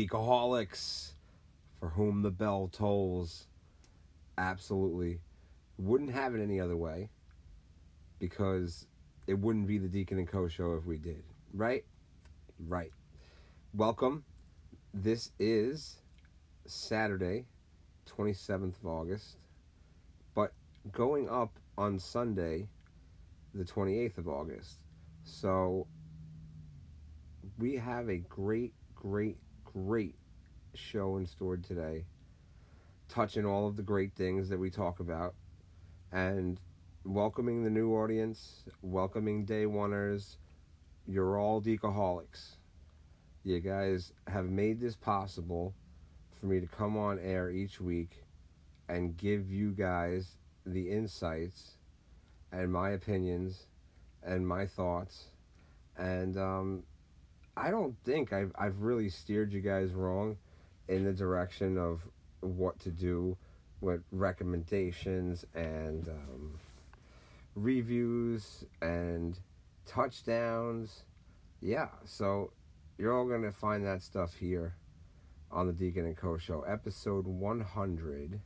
Deacaholics, for whom the bell tolls. Absolutely. Wouldn't have it any other way because it wouldn't be the Deacon and Co show if we did. Right? Right. Welcome. This is Saturday, 27th of August, but going up on Sunday, the 28th of August. So we have a great, great, great show in store today, touching all of the great things that we talk about, and welcoming the new audience, welcoming day oneers. You're all deacaholics. You guys have made this possible for me to come on air each week and give you guys the insights and my opinions and my thoughts. And um, I don't think I've, I've really steered you guys wrong in the direction of what to do with recommendations and um, reviews and touchdowns. Yeah, so you're all to find that stuff here on the Deacon and Co show, episode 100.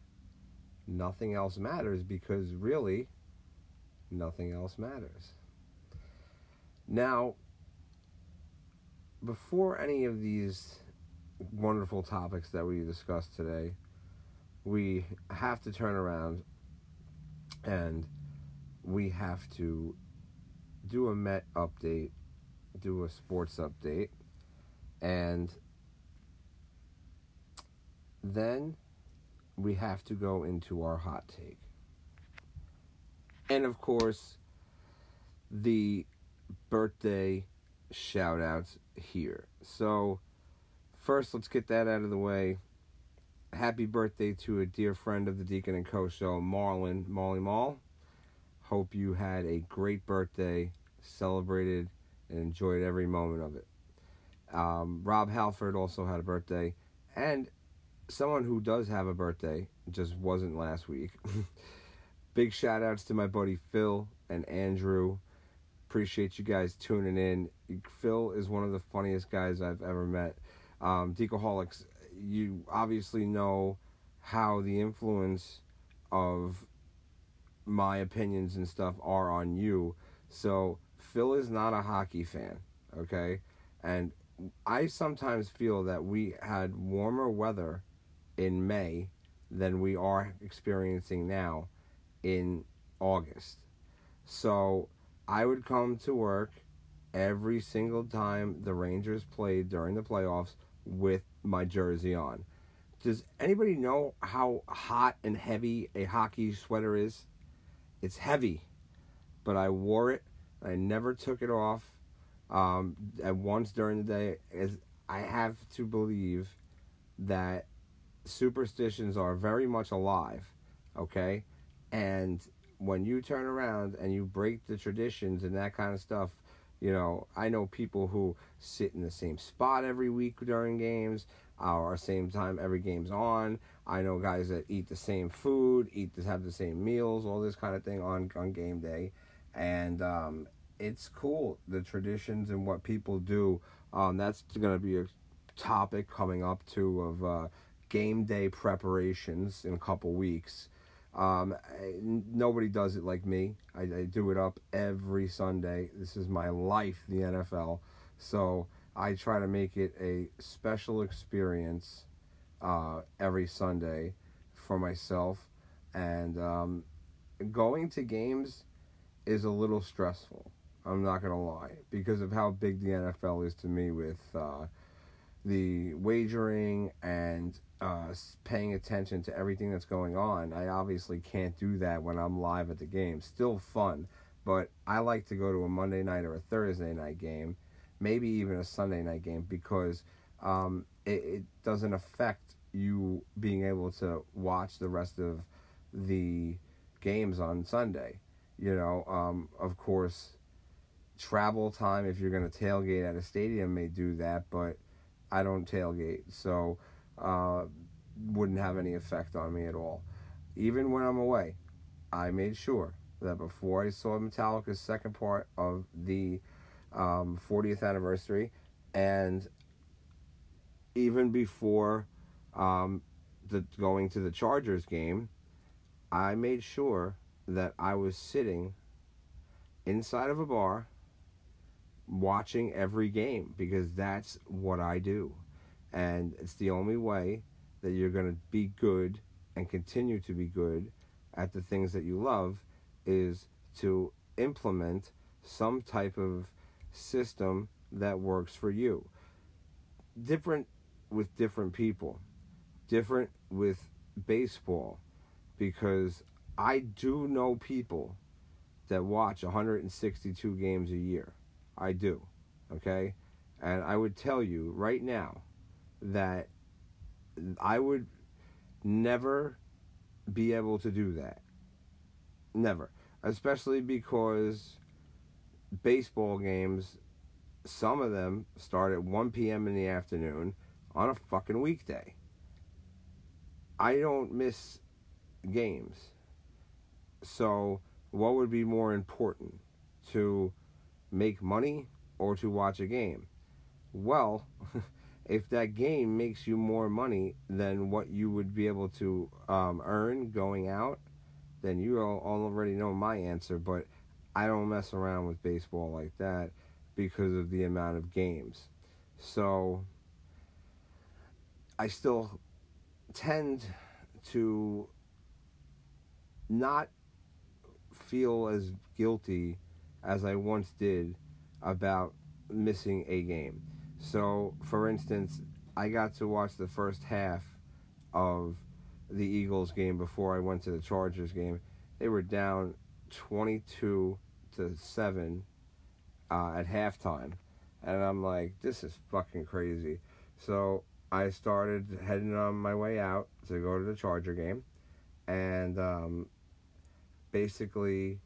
Nothing else matters because really, nothing else matters. Now, before any of these wonderful topics that we discussed today, we have to turn around and we have to do a Met update, do a sports update, and then we have to go into our hot take. And of course, the birthday shout outs here. So, first, let's get that out of the way. Happy birthday to a dear friend of the Deacon and Co. show, Marlon, Molly Mall. Hope you had a great birthday, celebrated, and enjoyed every moment of it. Um, Rob Halford also had a birthday, and someone who does have a birthday just wasn't last week. Big shout outs to my buddy Phil and Andrew. Appreciate you guys tuning in. Phil is one of the funniest guys I've ever met. Um, Deacaholics, you obviously know how the influence of my opinions and stuff are on you. So Phil is not a hockey fan, okay? And I sometimes feel that we had warmer weather in May than we are experiencing now in August. So I would come to work every single time the Rangers played during the playoffs with my jersey on. Does anybody know how hot and heavy a hockey sweater is? It's heavy, but I wore it. I never took it off. Um, at once during the day, as I have to believe that superstitions are very much alive, okay? And when you turn around and you break the traditions and that kind of stuff, you know, I know people who sit in the same spot every week during games, or same time every game's on. I know guys that eat the same food, eat have the same meals, all this kind of thing on on game day, and um, it's cool the traditions and what people do. Um, that's going to be a topic coming up too of uh, game day preparations in a couple weeks. Um, I, nobody does it like me. I, I, do it up every Sunday. This is my life, the NFL. So I try to make it a special experience uh, every Sunday for myself. And um, going to games is a little stressful. I'm not going to lie because of how big the NFL is to me with uh, the wagering and uh, paying attention to everything that's going on. I obviously can't do that when I'm live at the game. Still fun, but I like to go to a Monday night or a Thursday night game, maybe even a Sunday night game because um, it, it doesn't affect you being able to watch the rest of the games on Sunday. You know, um, of course, travel time if you're going to tailgate at a stadium may do that, but I don't tailgate, so uh, wouldn't have any effect on me at all. Even when I'm away, I made sure that before I saw Metallica's second part of the um, 40th anniversary, and even before um, the going to the Chargers game, I made sure that I was sitting inside of a bar watching every game because that's what I do. And it's the only way that you're going to be good and continue to be good at the things that you love is to implement some type of system that works for you. Different with different people, different with baseball, because I do know people that watch 162 games a year. I do. Okay? And I would tell you right now that I would never be able to do that. Never. Especially because baseball games, some of them start at 1 p.m. in the afternoon on a fucking weekday. I don't miss games. So, what would be more important? To make money or to watch a game? Well, if that game makes you more money than what you would be able to um, earn going out, then you all already know my answer. But I don't mess around with baseball like that because of the amount of games. So I still tend to not feel as guilty as I once did about missing a game. So, for instance, I got to watch the first half of the Eagles game before I went to the Chargers game. They were down 22 to 7 uh, at halftime. And I'm like, this is fucking crazy. So I started heading on my way out to go to the Charger game. And um, basically,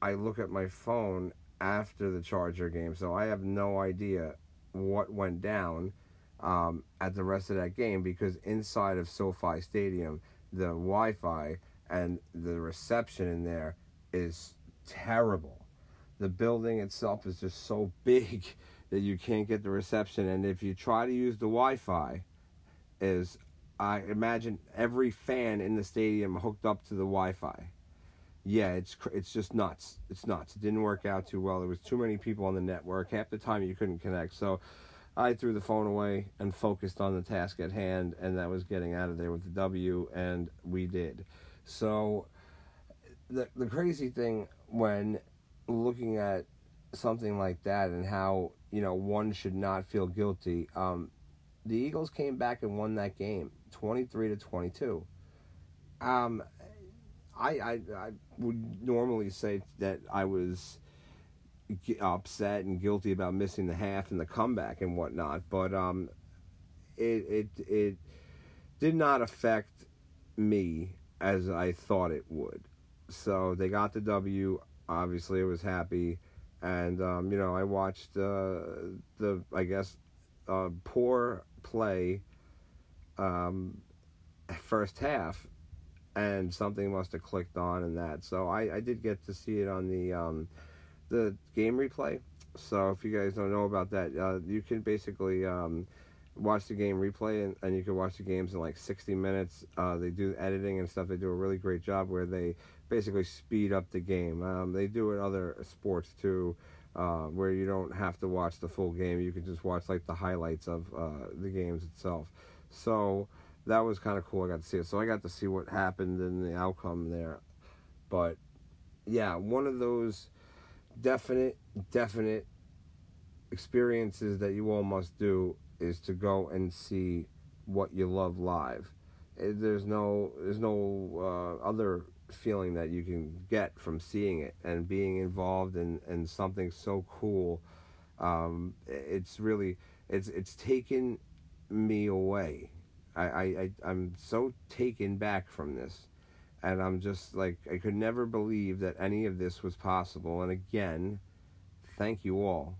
I look at my phone after the Charger game, so I have no idea what went down um, at the rest of that game because inside of SoFi Stadium, the Wi Fi and the reception in there is terrible. The building itself is just so big that you can't get the reception, and if you try to use the Wi Fi, is I imagine every fan in the stadium hooked up to the Wi Fi yeah, it's it's just nuts. It's nuts. It didn't work out too well. There was too many people on the network. Half the time you couldn't connect. So I threw the phone away and focused on the task at hand, and that was getting out of there with the W, and we did. So the the crazy thing when looking at something like that and how you know one should not feel guilty. Um, the Eagles came back and won that game, twenty three to twenty two. Um, I, I, I would normally say that I was upset and guilty about missing the half and the comeback and whatnot, but um, it it it did not affect me as I thought it would. So they got the W. Obviously, I was happy, and um, you know I watched uh, the I guess uh, poor play um, first half and something must have clicked on in that. So I, I did get to see it on the um, the game replay. So if you guys don't know about that, uh, you can basically um, watch the game replay and, and you can watch the games in like 60 minutes. Uh, they do editing and stuff. They do a really great job where they basically speed up the game. Um, they do it other sports too. Uh, where you don't have to watch the full game, you can just watch like the highlights of uh, the games itself. So that was kind of cool. I got to see it, so I got to see what happened and the outcome there. But yeah, one of those definite, definite experiences that you all must do is to go and see what you love live. Eh, there's no, there's no uh, other feeling that you can get from seeing it and being involved in, in something so cool. Um, it's really, it's it's taken me away I, I, I am so taken back from this, and I'm just like I could never believe that any of this was possible. And again, thank you all,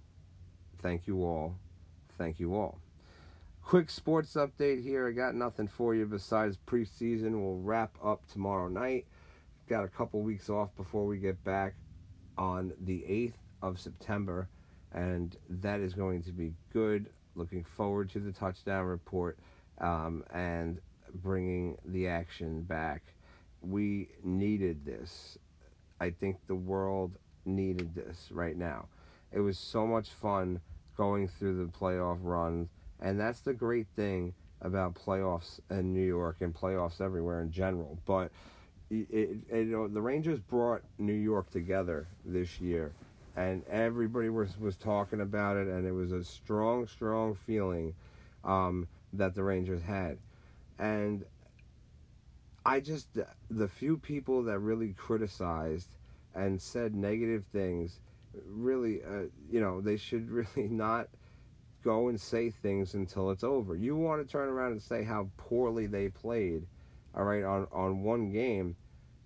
thank you all, thank you all. Quick sports update here. I got nothing for you besides preseason. We'll wrap up tomorrow night. Got a couple weeks off before we get back on the 8th of September, and that is going to be good Looking forward to the touchdown report um, and bringing the action back. We needed this. I think the world needed this right now. It was so much fun going through the playoff runs, and that's the great thing about playoffs in New York and playoffs everywhere in general. But it, it, you know, the Rangers brought New York together this year, and everybody was was talking about it, and it was a strong, strong feeling um, that the Rangers had, and I just the few people that really criticized and said negative things, really, uh, you know, they should really not go and say things until it's over. You want to turn around and say how poorly they played, all right, on, on one game,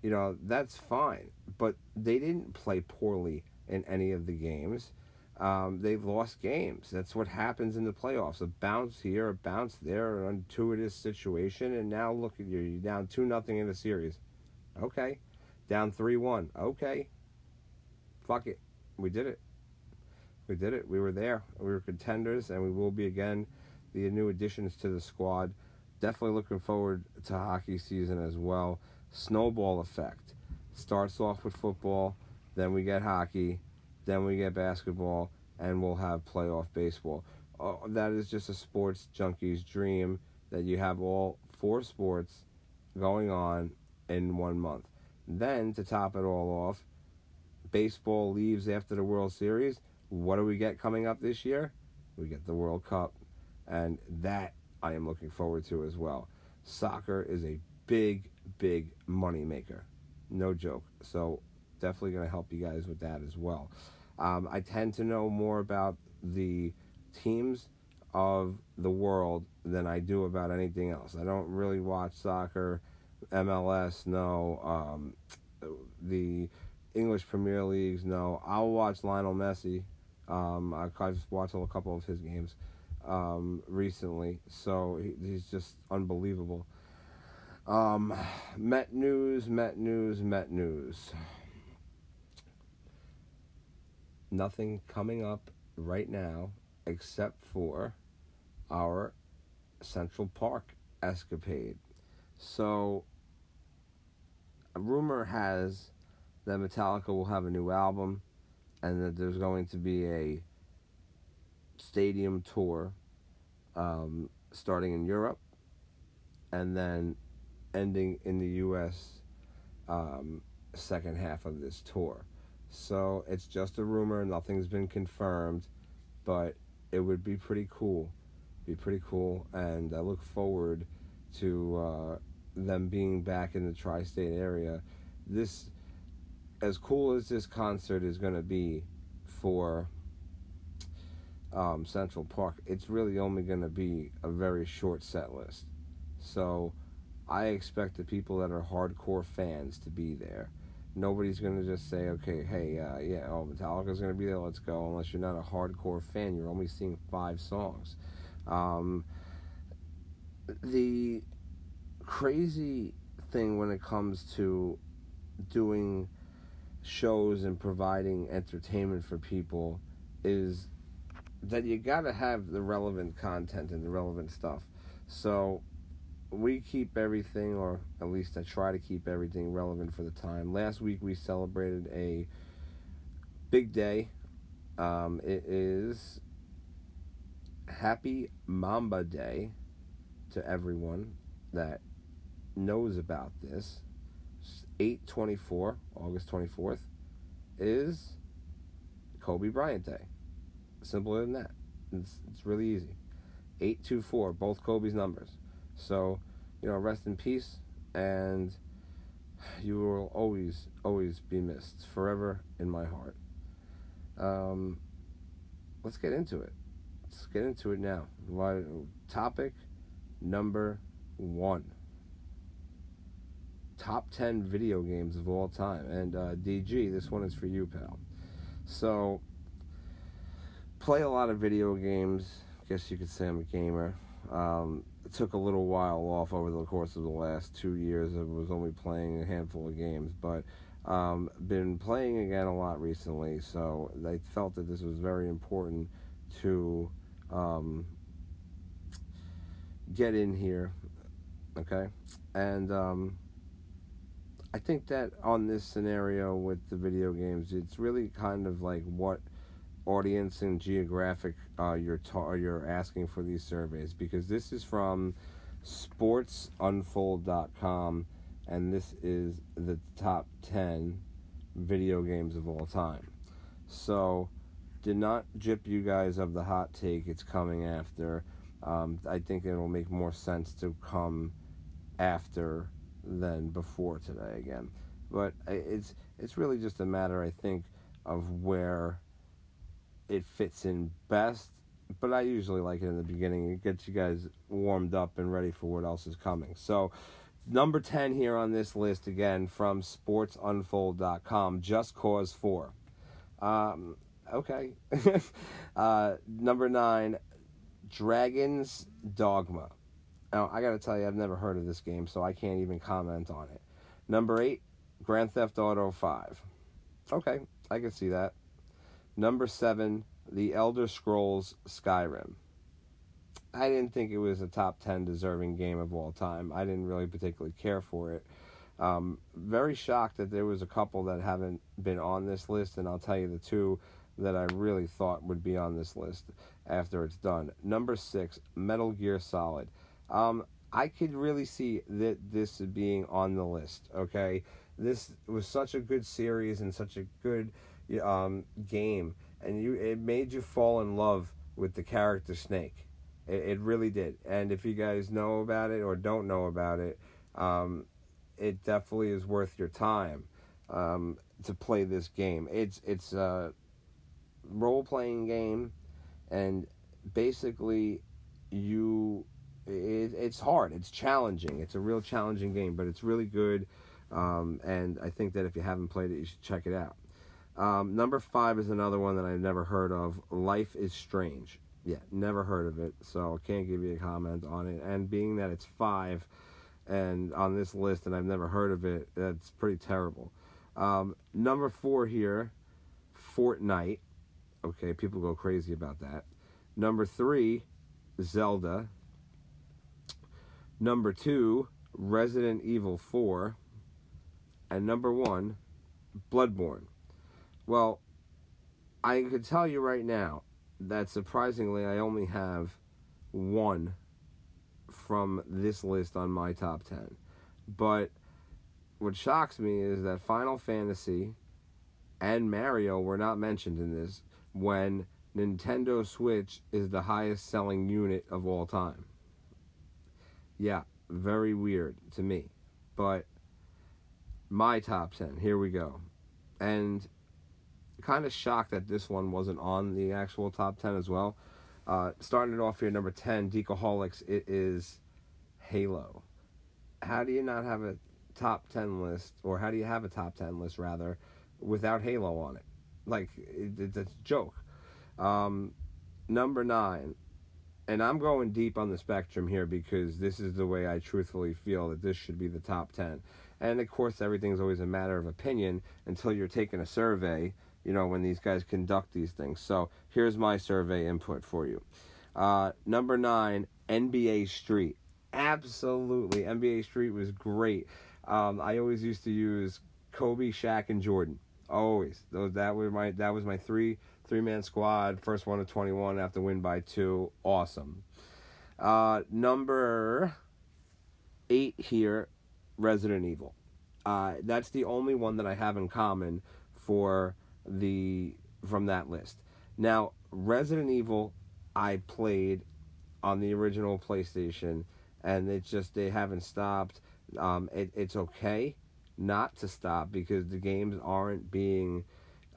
you know, that's fine. But they didn't play poorly in any of the games. Um, they've lost games. That's what happens in the playoffs. A bounce here, a bounce there, an untuitous situation, and now look at you. You're down two nothing in the series. Okay, down three one. Okay, fuck it, we did it we did it. We were there. We were contenders, and we will be again. The new additions to the squad. Definitely looking forward to hockey season as well. Snowball effect. Starts off with football, then we get hockey, then we get basketball, and we'll have playoff baseball. Uh, that is just a sports junkie's dream that you have all four sports going on in one month. Then, to top it all off, baseball leaves after the World Series what do we get coming up this year? We get the World Cup, and that I am looking forward to as well. Soccer is a big, big money maker, no joke. So definitely going to help you guys with that as well. Um, I tend to know more about the teams of the world than I do about anything else. I don't really watch soccer, MLS, no, um, the English Premier Leagues, no. I'll watch Lionel Messi um, I've watched a couple of his games um, recently, so he's just unbelievable. Um, Met news, Met news, Met news. Nothing coming up right now except for our Central Park escapade. So, a rumor has that Metallica will have a new album and that there's going to be a stadium tour um, starting in Europe and then ending in the U.S. Um, second half of this tour. So it's just a rumor, nothing's been confirmed, but it would be pretty cool. Be pretty cool, and I look forward to uh, them being back in the tri state area. This as cool as this concert is going to be for um, Central Park, it's really only going to be a very short set list. So I expect the people that are hardcore fans to be there. Nobody's going to just say, okay, hey, uh, yeah, oh, Metallica's going to be there, let's go. Unless you're not a hardcore fan, you're only seeing five songs. Um, the crazy thing when it comes to doing shows and providing entertainment for people is that you got to have the relevant content and the relevant stuff. So we keep everything, or at least I try to keep everything relevant for the time. Last week we celebrated a big day. Um, it is Happy Mamba Day to everyone that knows about this. 824, August 24th, is Kobe Bryant Day. Simpler than that. It's, it's really easy. 824, both Kobe's numbers. So, you know, rest in peace, and you will always, always be missed. Forever in my heart. Um, let's get into it. Let's get into it now. Topic number one top 10 video games of all time. And uh, DG, this one is for you, pal. So, play a lot of video games. Guess you could say I'm a gamer. Um, took a little while off over the course of the last two years. I was only playing a handful of games, but um, been playing again a lot recently. So I felt that this was very important to um, get in here, okay, and um, I think that on this scenario with the video games, it's really kind of like what audience and geographic uh, you're ta- you're asking for these surveys because this is from sportsunfold.com and this is the top 10 video games of all time. So, did not jip you guys of the hot take it's coming after. Um, I think it'll make more sense to come after than before today again. But it's it's really just a matter, I think, of where it fits in best. But I usually like it in the beginning. It gets you guys warmed up and ready for what else is coming. So, number 10 here on this list, again, from sportsunfold.com, Just Cause 4. Um, okay. uh, number 9, Dragon's Dogma. Now, I gotta tell you, I've never heard of this game, so I can't even comment on it. Number 8, Grand Theft Auto 5. Okay, I can see that. Number seven, The Elder Scrolls Skyrim. I didn't think it was a top 10 deserving game of all time. I didn't really particularly care for it. Um, very shocked that there was a couple that haven't been on this list, and I'll tell you the two that I really thought would be on this list after it's done. Number six, Metal Gear Solid. Um, I could really see that this being on the list. Okay, this was such a good series and such a good um, game, and you it made you fall in love with the character Snake. It, it really did. And if you guys know about it or don't know about it, um, it definitely is worth your time um, to play this game. It's it's a role playing game, and basically you it, it's hard. It's challenging. It's a real challenging game, but it's really good. Um, and I think that if you haven't played it, you should check it out. Um, number five is another one that I've never heard of. Life is Strange. Yeah, never heard of it, so I can't give you a comment on it. And being that it's five, and on this list, and I've never heard of it, that's pretty terrible. Um, number four here, Fortnite. Okay, people go crazy about that. Number three, Zelda. Number two, Resident Evil 4. And number one, Bloodborne. Well, I could tell you right now that surprisingly, I only have one from this list on my top 10. But what shocks me is that Final Fantasy and Mario were not mentioned in this when Nintendo Switch is the highest selling unit of all time. Yeah, very weird to me. But my top 10, here we go. And kind of shocked that this one wasn't on the actual top 10 as well. Uh, starting it off here, number 10, Deacaholics, it is Halo. How do you not have a top 10 list, or how do you have a top 10 list rather, without Halo on it? Like, it, it's a joke. Um, number 9, and I'm going deep on the spectrum here because this is the way I truthfully feel that this should be the top 10. And of course, everything's always a matter of opinion until you're taking a survey you know, when these guys conduct these things. So here's my survey input for you. Uh, number nine, NBA Street. Absolutely, NBA Street was great. Um, I always used to use Kobe, Shaq, and Jordan. Always. Those that were my that was my three three man squad. First one to twenty one. after win by two. Awesome. Uh, number eight here, Resident Evil. Uh, that's the only one that I have in common for the from that list. Now, Resident Evil, I played on the original PlayStation, and it's just they haven't stopped. Um, it, it's okay not to stop because the games aren't being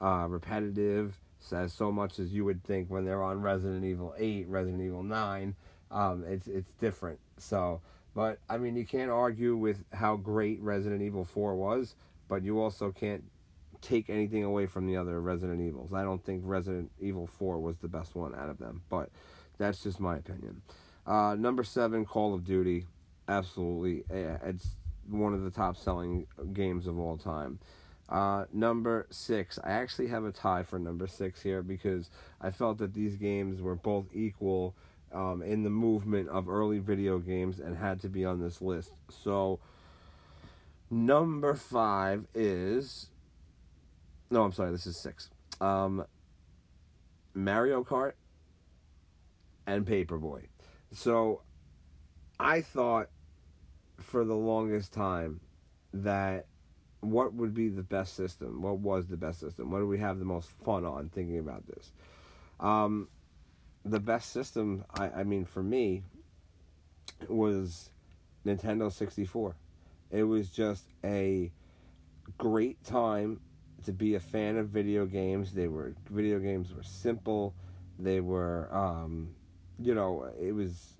uh, repetitive as so much as you would think when they're on Resident Evil 8, Resident Evil 9. Um, it's it's different. So, but I mean, you can't argue with how great Resident Evil 4 was, but you also can't take anything away from the other Resident Evils. I don't think Resident Evil 4 was the best one out of them, but that's just my opinion. Uh, number seven, Call of Duty. Absolutely. Eh, it's one of the top selling games of all time. Uh, number six, I actually have a tie for number six here because I felt that these games were both equal um, in the movement of early video games and had to be on this list. So, number five is. No, I'm sorry, this is six. Um, Mario Kart and Paperboy. So, I thought for the longest time that what would be the best system? What was the best system? What do we have the most fun on thinking about this? Um, the best system, I, I mean, for me, was Nintendo 64. It was just a great time to be a fan of video games. They were video games were simple. They were, um, you know, it was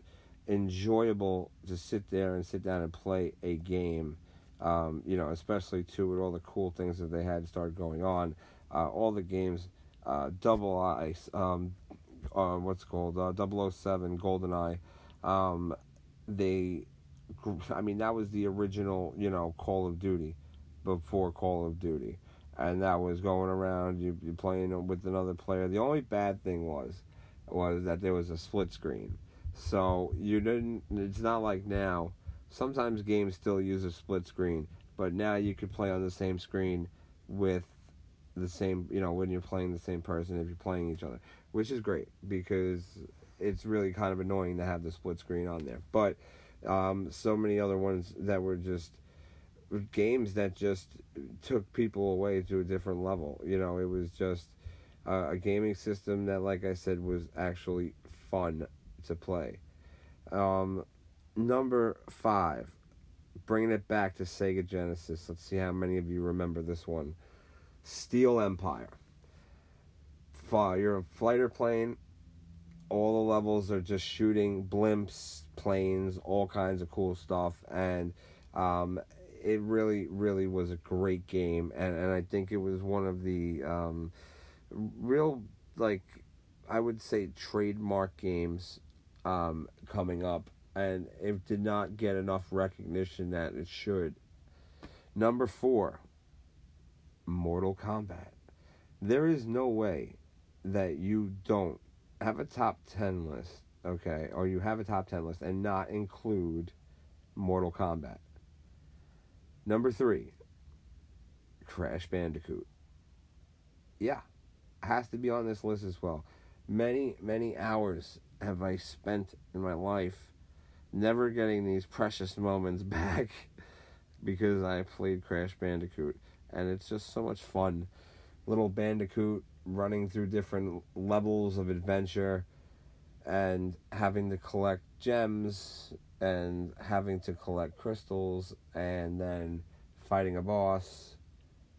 enjoyable to sit there and sit down and play a game. Um, you know, especially too with all the cool things that they had started going on. Uh, all the games, uh, Double Ice, um, uh, what's called uh, 007, GoldenEye. Um, they, I mean, that was the original, you know, Call of Duty before Call of Duty. And that was going around, you, you playing with another player. The only bad thing was, was that there was a split screen so you didn't. It's not like now. Sometimes games still use a split screen, but now you could play on the same screen with the same. You know, when you're playing the same person, if you're playing each other, which is great because it's really kind of annoying to have the split screen on there. But um, so many other ones that were just games that just took people away to a different level. You know, it was just a gaming system that, like I said, was actually fun to play. Um, number five, bringing it back to Sega Genesis. Let's see how many of you remember this one. Steel Empire. You're a fighter plane. All the levels are just shooting blimps, planes, all kinds of cool stuff, and um, it really, really was a great game. And, and I think it was one of the um, real, like, I would say, trademark games um, coming up, and it did not get enough recognition that it should. Number four, Mortal Kombat. There is no way that you don't have a top 10 list, okay, or you have a top 10 list and not include Mortal Kombat. Number three, Crash Bandicoot. Yeah, has to be on this list as well. Many, many hours have I spent in my life never getting these precious moments back because I played Crash Bandicoot. And it's just so much fun. Little Bandicoot running through different levels of adventure and having to collect gems and having to collect crystals and then fighting a boss,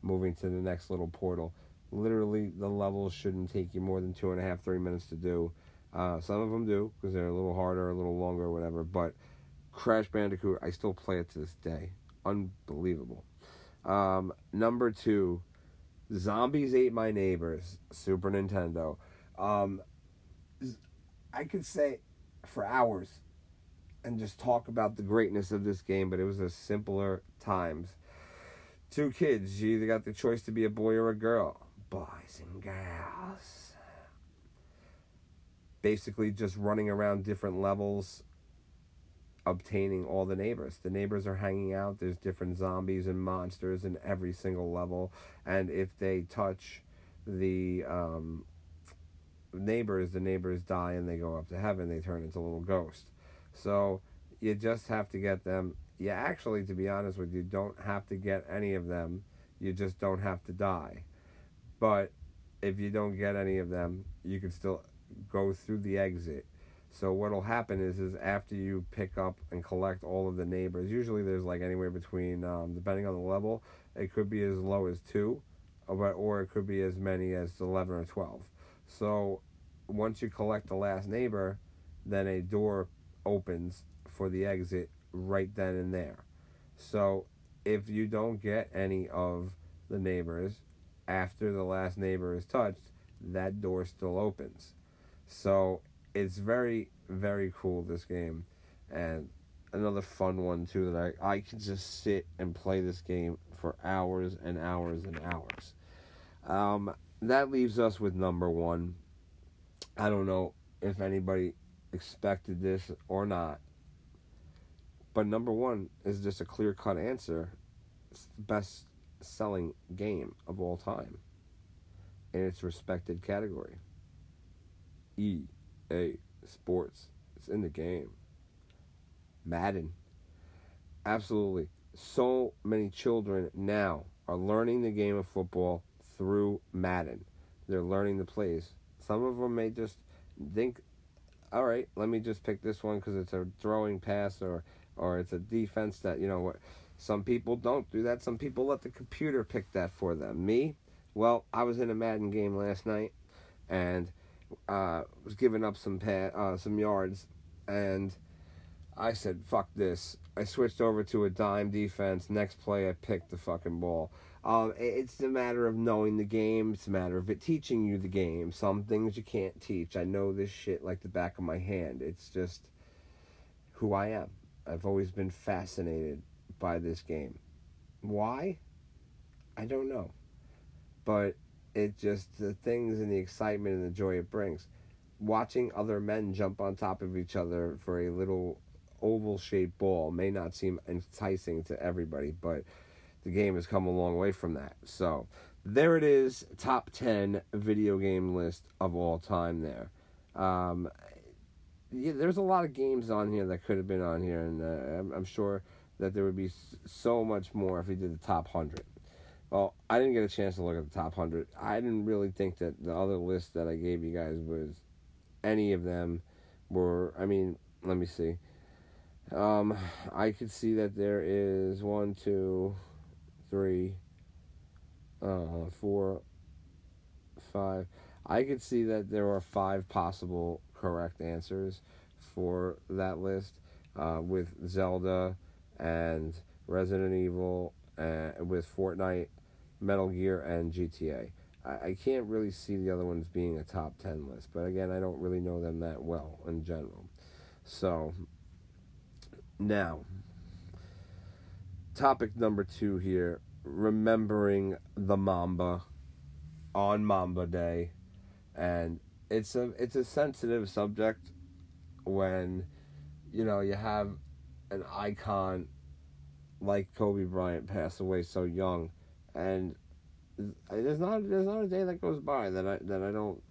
moving to the next little portal. Literally, the levels shouldn't take you more than two and a half, three minutes to do uh, some of them do because they're a little harder, a little longer, whatever. But Crash Bandicoot, I still play it to this day. Unbelievable. Um, number two, Zombies Ate My Neighbors, Super Nintendo. Um, I could say for hours and just talk about the greatness of this game, but it was a simpler times. Two kids, you either got the choice to be a boy or a girl. Boys and girls basically just running around different levels obtaining all the neighbors. The neighbors are hanging out. There's different zombies and monsters in every single level, and if they touch the um, neighbors, the neighbors die and they go up to heaven. They turn into little ghost. So you just have to get them. You actually, to be honest with you, don't have to get any of them. You just don't have to die. But if you don't get any of them, you can still go through the exit. So what'll happen is is after you pick up and collect all of the neighbors, usually there's like anywhere between um, depending on the level, it could be as low as two, or or it could be as many as eleven or twelve. So once you collect the last neighbor, then a door opens for the exit right then and there. So if you don't get any of the neighbors after the last neighbor is touched, that door still opens. So it's very, very cool, this game. And another fun one, too, that I, I can just sit and play this game for hours and hours and hours. Um, that leaves us with number one. I don't know if anybody expected this or not. But number one is just a clear cut answer. It's the best selling game of all time in its respected category. EA Sports. It's in the game. Madden. Absolutely. So many children now are learning the game of football through Madden. They're learning the plays. Some of them may just think, all right, let me just pick this one because it's a throwing pass or or it's a defense that you know. What some people don't do that. Some people let the computer pick that for them. Me, well, I was in a Madden game last night, and uh, was giving up some pa- uh, some yards, and I said, "Fuck this." I switched over to a dime defense. Next play, I picked the fucking ball. Um, it's a matter of knowing the game. It's a matter of it teaching you the game. Some things you can't teach. I know this shit like the back of my hand. It's just who I am. I've always been fascinated by this game. Why? I don't know. But it just, the things and the excitement and the joy it brings. Watching other men jump on top of each other for a little oval shaped ball may not seem enticing to everybody, but the game has come a long way from that. So there it is, top 10 video game list of all time there. Um, yeah, there's a lot of games on here that could have been on here, and uh, I'm, I'm, sure that there would be so much more if we did the top 100. Well, I didn't get a chance to look at the top 100. I didn't really think that the other list that I gave you guys was any of them were, I mean, let me see. Um, I could see that there is one, two, three, uh, four, five. I could see that there are five possible correct answers for that list, uh, with Zelda and Resident Evil, and uh, with Fortnite, Metal Gear, and GTA. I, I can't really see the other ones being a top ten list, but again, I don't really know them that well in general. So now, topic number two here remembering the Mamba on Mamba Day. And it's a it's a sensitive subject when you know you have an icon like Kobe Bryant pass away so young and there's not there's not a day that goes by that I that I don't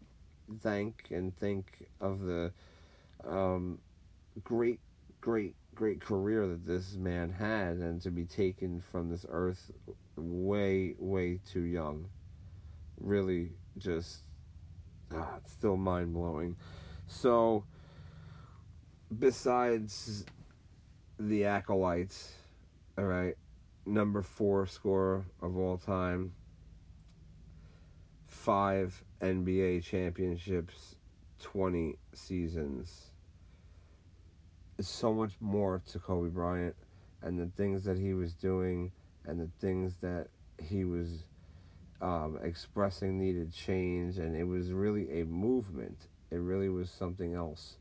thank and think of the um, great great great career that this man had and to be taken from this earth way way too young. Really just ah, still mind blowing so besides the acolytes all right number 4 scorer of all time five NBA championships 20 seasons so much more to Kobe Bryant and the things that he was doing and the things that he was um, expressing needed change. And it was really a movement. It really was something else.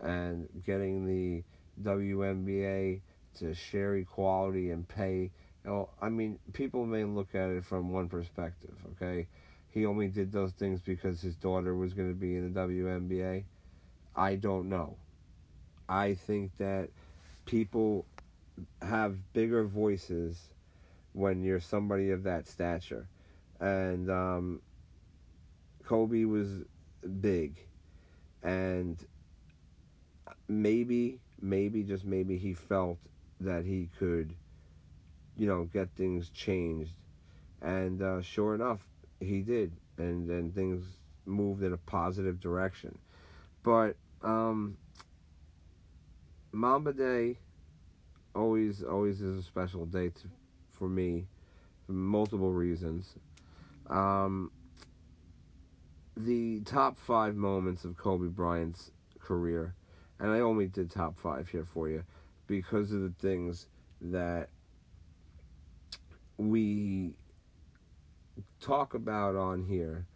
And getting the WNBA to share equality and pay you know, I mean people may look at it from one perspective okay? He only did those things because his daughter was going to be in the WNBA I don't know I think that people have bigger voices when you're somebody of that stature. And um, Kobe was big. And maybe, maybe, just maybe he felt that he could, you know, get things changed. And uh, sure enough, he did. And then things moved in a positive direction. But um, Mamba Day always always is a special day to, for me for multiple reasons. Um, the top five moments of Kobe Bryant's career, and I only did top five here for you because of the things that we talk about on here.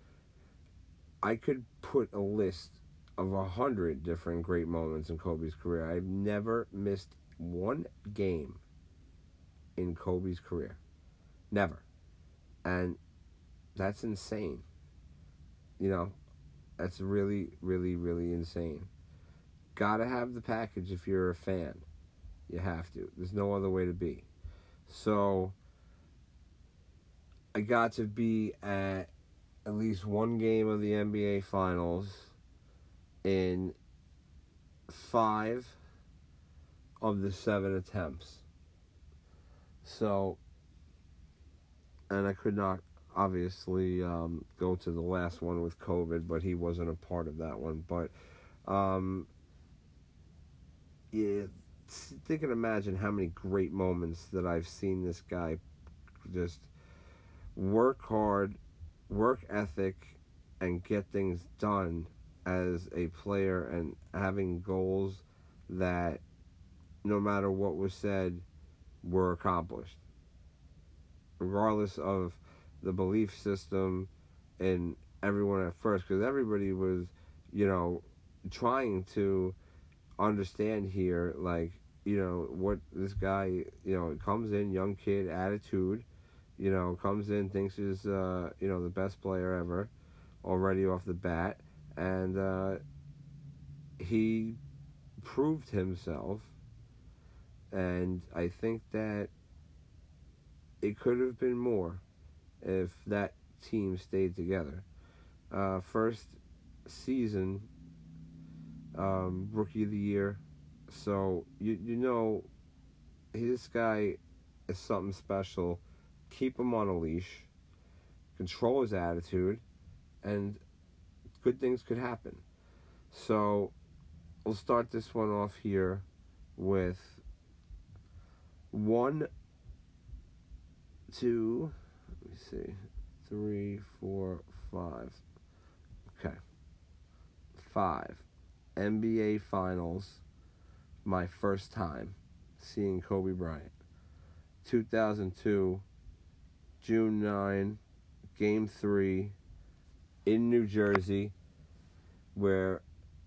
I could put a list of a hundred different great moments in Kobe's career. I've never missed one game in Kobe's career. Never. And that's insane. You know, that's really, really, really insane. gotta have the package if you're a fan. You have to. There's no other way to be. So I got to be at at least one game of the NBA Finals in five of the seven attempts. So, and I could not obviously um, go to the last one with COVID, but he wasn't a part of that one. But um, yeah, think and imagine how many great moments that I've seen this guy just work hard, work ethic, and get things done as a player and having goals that no matter what was said were accomplished. Regardless of the belief system and everyone at first because everybody was you know trying to understand here like you know what this guy you know comes in young kid attitude you know comes in thinks he's uh you know the best player ever already off the bat and uh he proved himself and i think that it could have been more if that team stayed together uh first season um rookie of the year so you you know this guy is something special. Keep him on a leash. Control his attitude, and good things could happen. So we'll start this one off here with one, two, let me see, three, four, five. Okay. Five. NBA Finals my first time seeing Kobe Bryant. 2002, June 9, Game 3 in New Jersey, where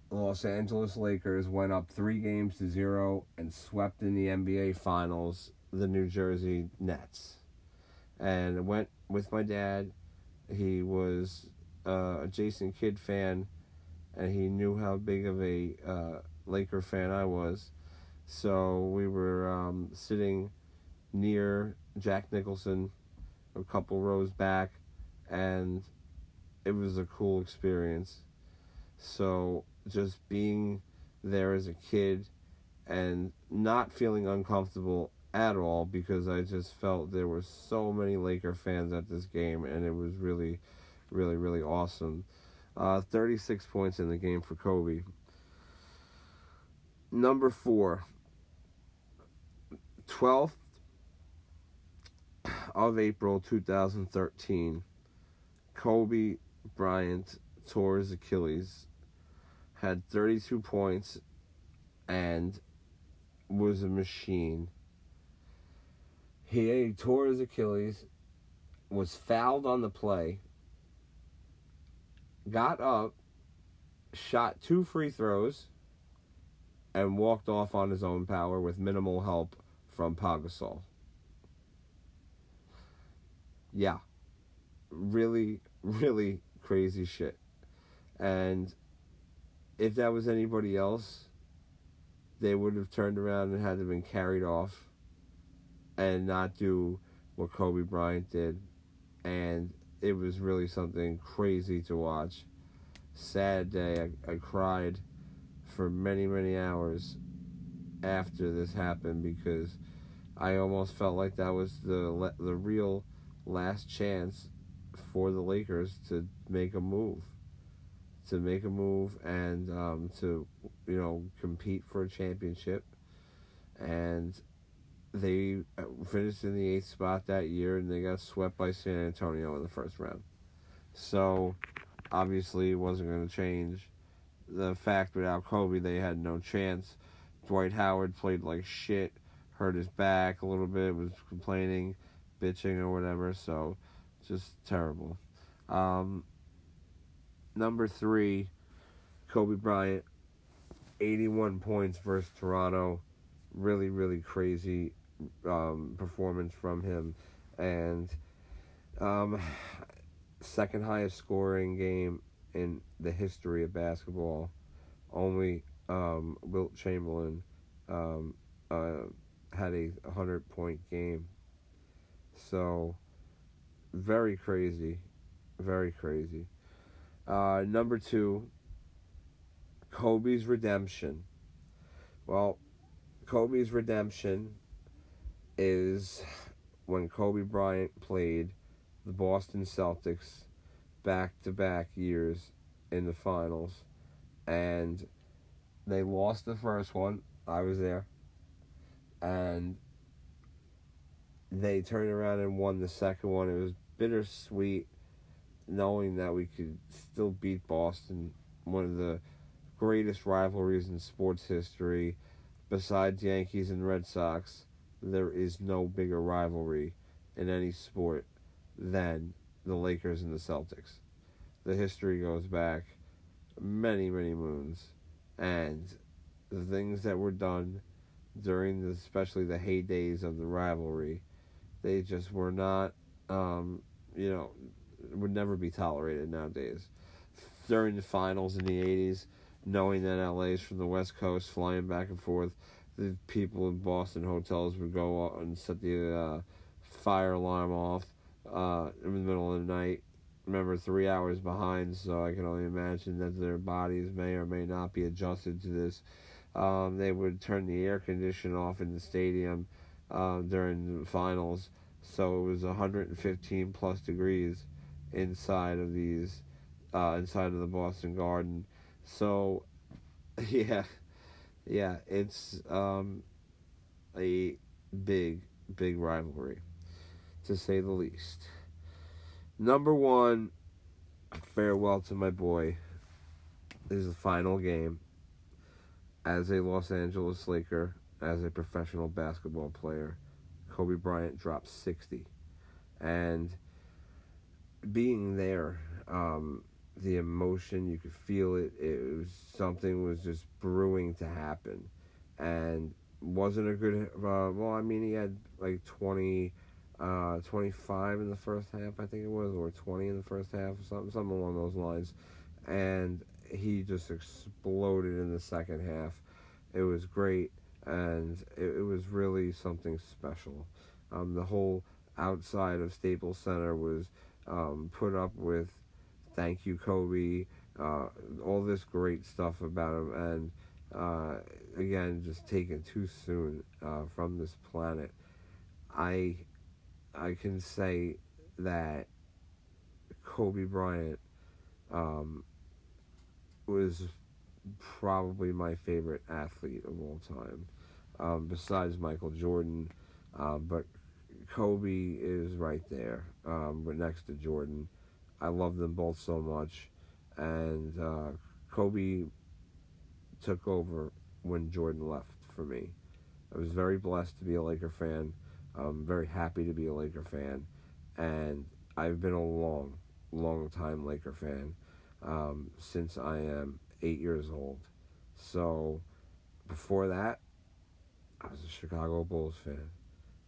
Los Angeles Lakers went up three games to zero and swept in the NBA Finals the New Jersey Nets. And I went with my dad. He was uh, a Jason Kidd fan, and he knew how big of a uh, Laker fan I was. So we were um, sitting near Jack Nicholson, a couple rows back, and it was a cool experience. So just being there as a kid and not feeling uncomfortable at all because I just felt there were so many Laker fans at this game and it was really, really, really awesome. Uh, 36 points in the game for Kobe. Number four, 12th of April 2013, Kobe Bryant tore his Achilles, had 32 points, and was a machine. He tore his Achilles, was fouled on the play, got up, shot two free throws, and walked off on his own power with minimal help from Pau Gasol. Yeah. Really, really crazy shit. And if that was anybody else, they would have turned around and had to been carried off and not do what Kobe Bryant did. And it was really something crazy to watch. Sad day. I, I cried for many, many hours after this happened because I almost felt like that was the the real last chance for the Lakers to make a move, to make a move and um, to you know compete for a championship, and they finished in the eighth spot that year and they got swept by San Antonio in the first round. So obviously it wasn't going to change the fact without Kobe they had no chance. Dwight Howard played like shit, hurt his back a little bit, was complaining, bitching or whatever. So just terrible. Um, number three, Kobe Bryant, 81 points versus Toronto. Really, really crazy um, performance from him. And um, second highest scoring game in the history of basketball, only um, Wilt Chamberlain um, uh, had a 100 point game. So, very crazy. Very crazy. Uh, number two, Kobe's redemption. Well, Kobe's redemption is when Kobe Bryant played the Boston Celtics back to back years in the finals. And they lost the first one. I was there. And they turned around and won the second one. It was bittersweet knowing that we could still beat Boston, one of the greatest rivalries in sports history. Besides Yankees and Red Sox, there is no bigger rivalry in any sport than the Lakers and the Celtics. The history goes back many, many moons, and the things that were done during the, especially the heydays of the rivalry, they just were not, um, you know, would never be tolerated nowadays. During the finals in the 80s, knowing that LA's from the West Coast, flying back and forth, the people in Boston hotels would go out and set the uh, fire alarm off uh, in the middle of the night. Remember, three hours behind, so I can only imagine that their bodies may or may not be adjusted to this. Um, they would turn the air condition off in the stadium uh, during the finals, so it was 115 plus degrees inside of these, uh, inside of the Boston Garden. So, yeah, yeah, it's um, a big, big rivalry, to say the least. Number one, farewell to my boy. This is the final game as a Los Angeles Laker, as a professional basketball player. Kobe Bryant dropped 60. And being there, um, the emotion, you could feel it. It was something was just brewing to happen. And wasn't a good, uh, well, I mean, he had like 20 uh, 25 in the first half, I think it was, or 20 in the first half, or something, something along those lines. And he just exploded in the second half. It was great, and it, it was really something special. Um, the whole outside of Staples Center was um, put up with "Thank you, Kobe," uh, all this great stuff about him, and uh, again, just taken too soon uh, from this planet. I I can say that Kobe Bryant um, was probably my favorite athlete of all time, um, besides Michael Jordan. Uh, but Kobe is right there, um, but next to Jordan. I love them both so much, and uh, Kobe took over when Jordan left for me. I was very blessed to be a Laker fan. I'm very happy to be a Laker fan, and I've been a long, long time Laker fan um, since I am eight years old. So before that, I was a Chicago Bulls fan.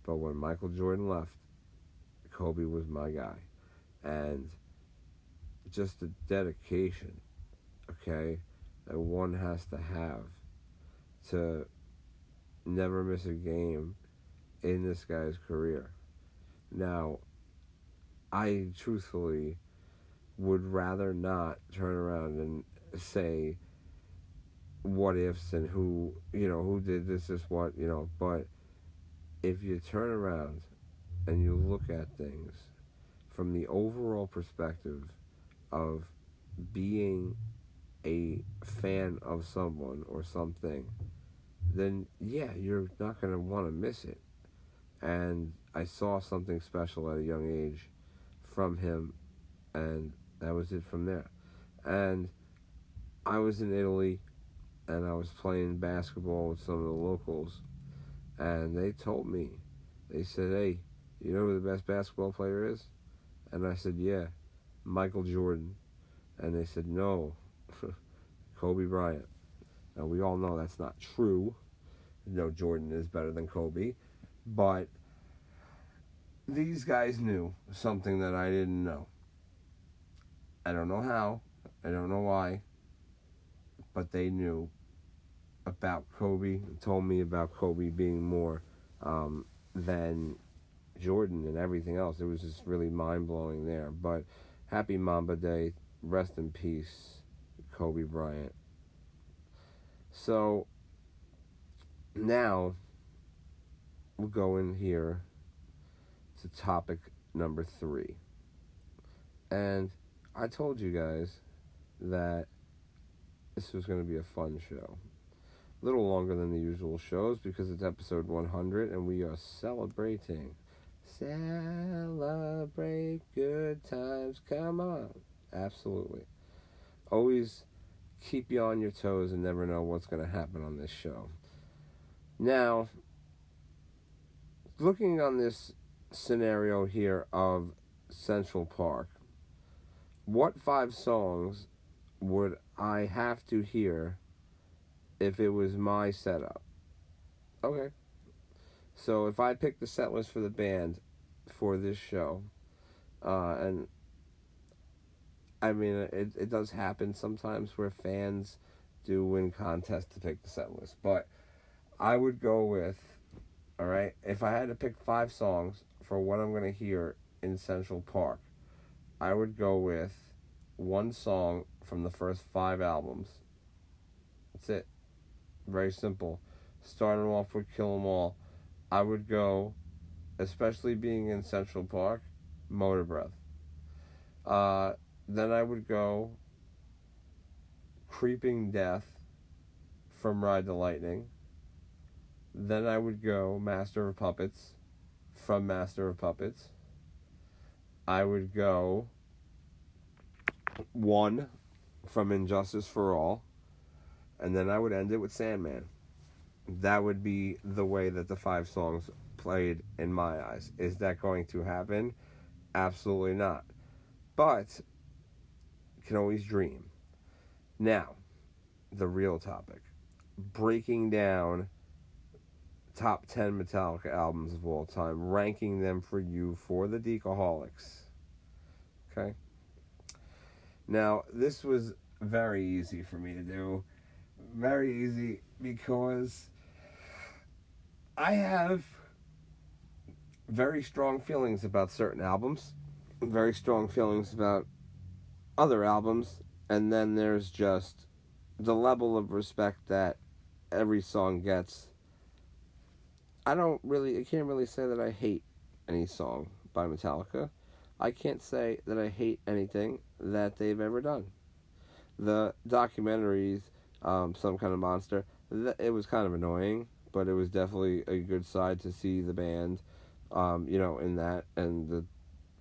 But when Michael Jordan left, Kobe was my guy. And just the dedication, okay, that one has to have to never miss a game in this guy's career. Now, I truthfully would rather not turn around and say what ifs and who, you know, who did this, this, what, you know, but if you turn around and you look at things from the overall perspective of being a fan of someone or something, then yeah, you're not going to want to miss it and I saw something special at a young age from him, and that was it from there. And I was in Italy, and I was playing basketball with some of the locals, and they told me, they said, "Hey, you know who the best basketball player is?" And I said, "Yeah, Michael Jordan." And they said, "No, Kobe Bryant." Now we all know that's not true. No, Jordan is better than Kobe but these guys knew something that I didn't know. I don't know how, I don't know why, but they knew about Kobe, told me about Kobe being more um, than Jordan and everything else. It was just really mind blowing there. But happy Mamba Day. Rest in peace, Kobe Bryant. So now we'll go in here to topic number three. And I told you guys that this was going to be a fun show. Little longer than the usual shows because it's episode 100 and we are celebrating. Celebrate good times. Come on. Absolutely. Always keep you on your toes and never know what's going to happen on this show. Now, looking on this scenario here of Central Park, what five songs would I have to hear if it was my setup? Okay. So if I pick the set list for the band for this show, uh, and I mean it, it does happen sometimes where fans do win contests to pick the set list, but I would go with, all right, if I had to pick five songs for what I'm gonna hear in Central Park, I would go with one song from the first five albums. That's it. Very simple. Starting off with Kill 'Em All, I would go, especially being in Central Park, Motorbreath. Uh, then I would go Creeping Death from Ride the Lightning. Then I would go Master of Puppets from Master of Puppets. I would go one from And Justice for All, and then I would end it with Sandman. That would be the way that the five songs played in my eyes. Is that going to happen? Absolutely not. But can always dream. Now, the real topic. Breaking down top 10 Metallica albums of all time, ranking them for you for the Deacaholics. Okay? Now, this was very easy for me to do. Very easy because I have very strong feelings about certain albums, very strong feelings about other albums, and then there's just the level of respect that every song gets. I don't really, I can't really say that I hate any song by Metallica. I can't say that I hate anything that they've ever done. The documentaries, um, Some Kind of Monster, it was kind of annoying, but it was definitely a good side to see the band, um, you know, in that and the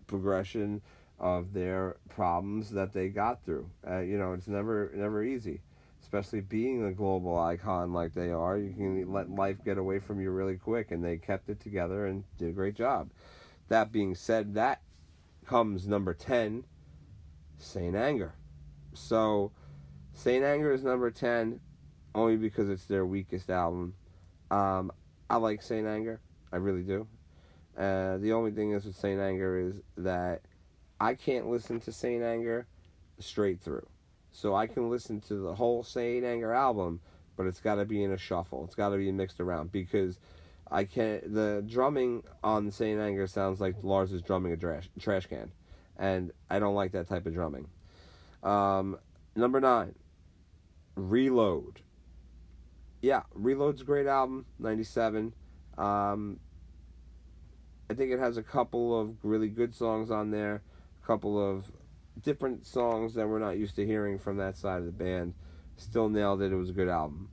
progression of their problems that they got through. Uh, you know, it's never never easy, especially being a global icon like they are. You can let life get away from you really quick, and they kept it together and did a great job. That being said, that comes number 10, Saint Anger. So, Saint Anger is number 10 only because it's their weakest album. Um, I like Saint Anger, I really do. Uh, the only thing is with Saint Anger is that I can't listen to Saint Anger straight through. So I can listen to the whole Saint Anger album, but it's got to be in a shuffle. It's got to be mixed around because I can't. The drumming on Saint Anger sounds like Lars is drumming a trash trash can, and I don't like that type of drumming. Um, number nine, Reload. Yeah, Reload's a great album, '97. Um, I think it has a couple of really good songs on there, a couple of different songs that we're not used to hearing from that side of the band. Still nailed it. It was a good album.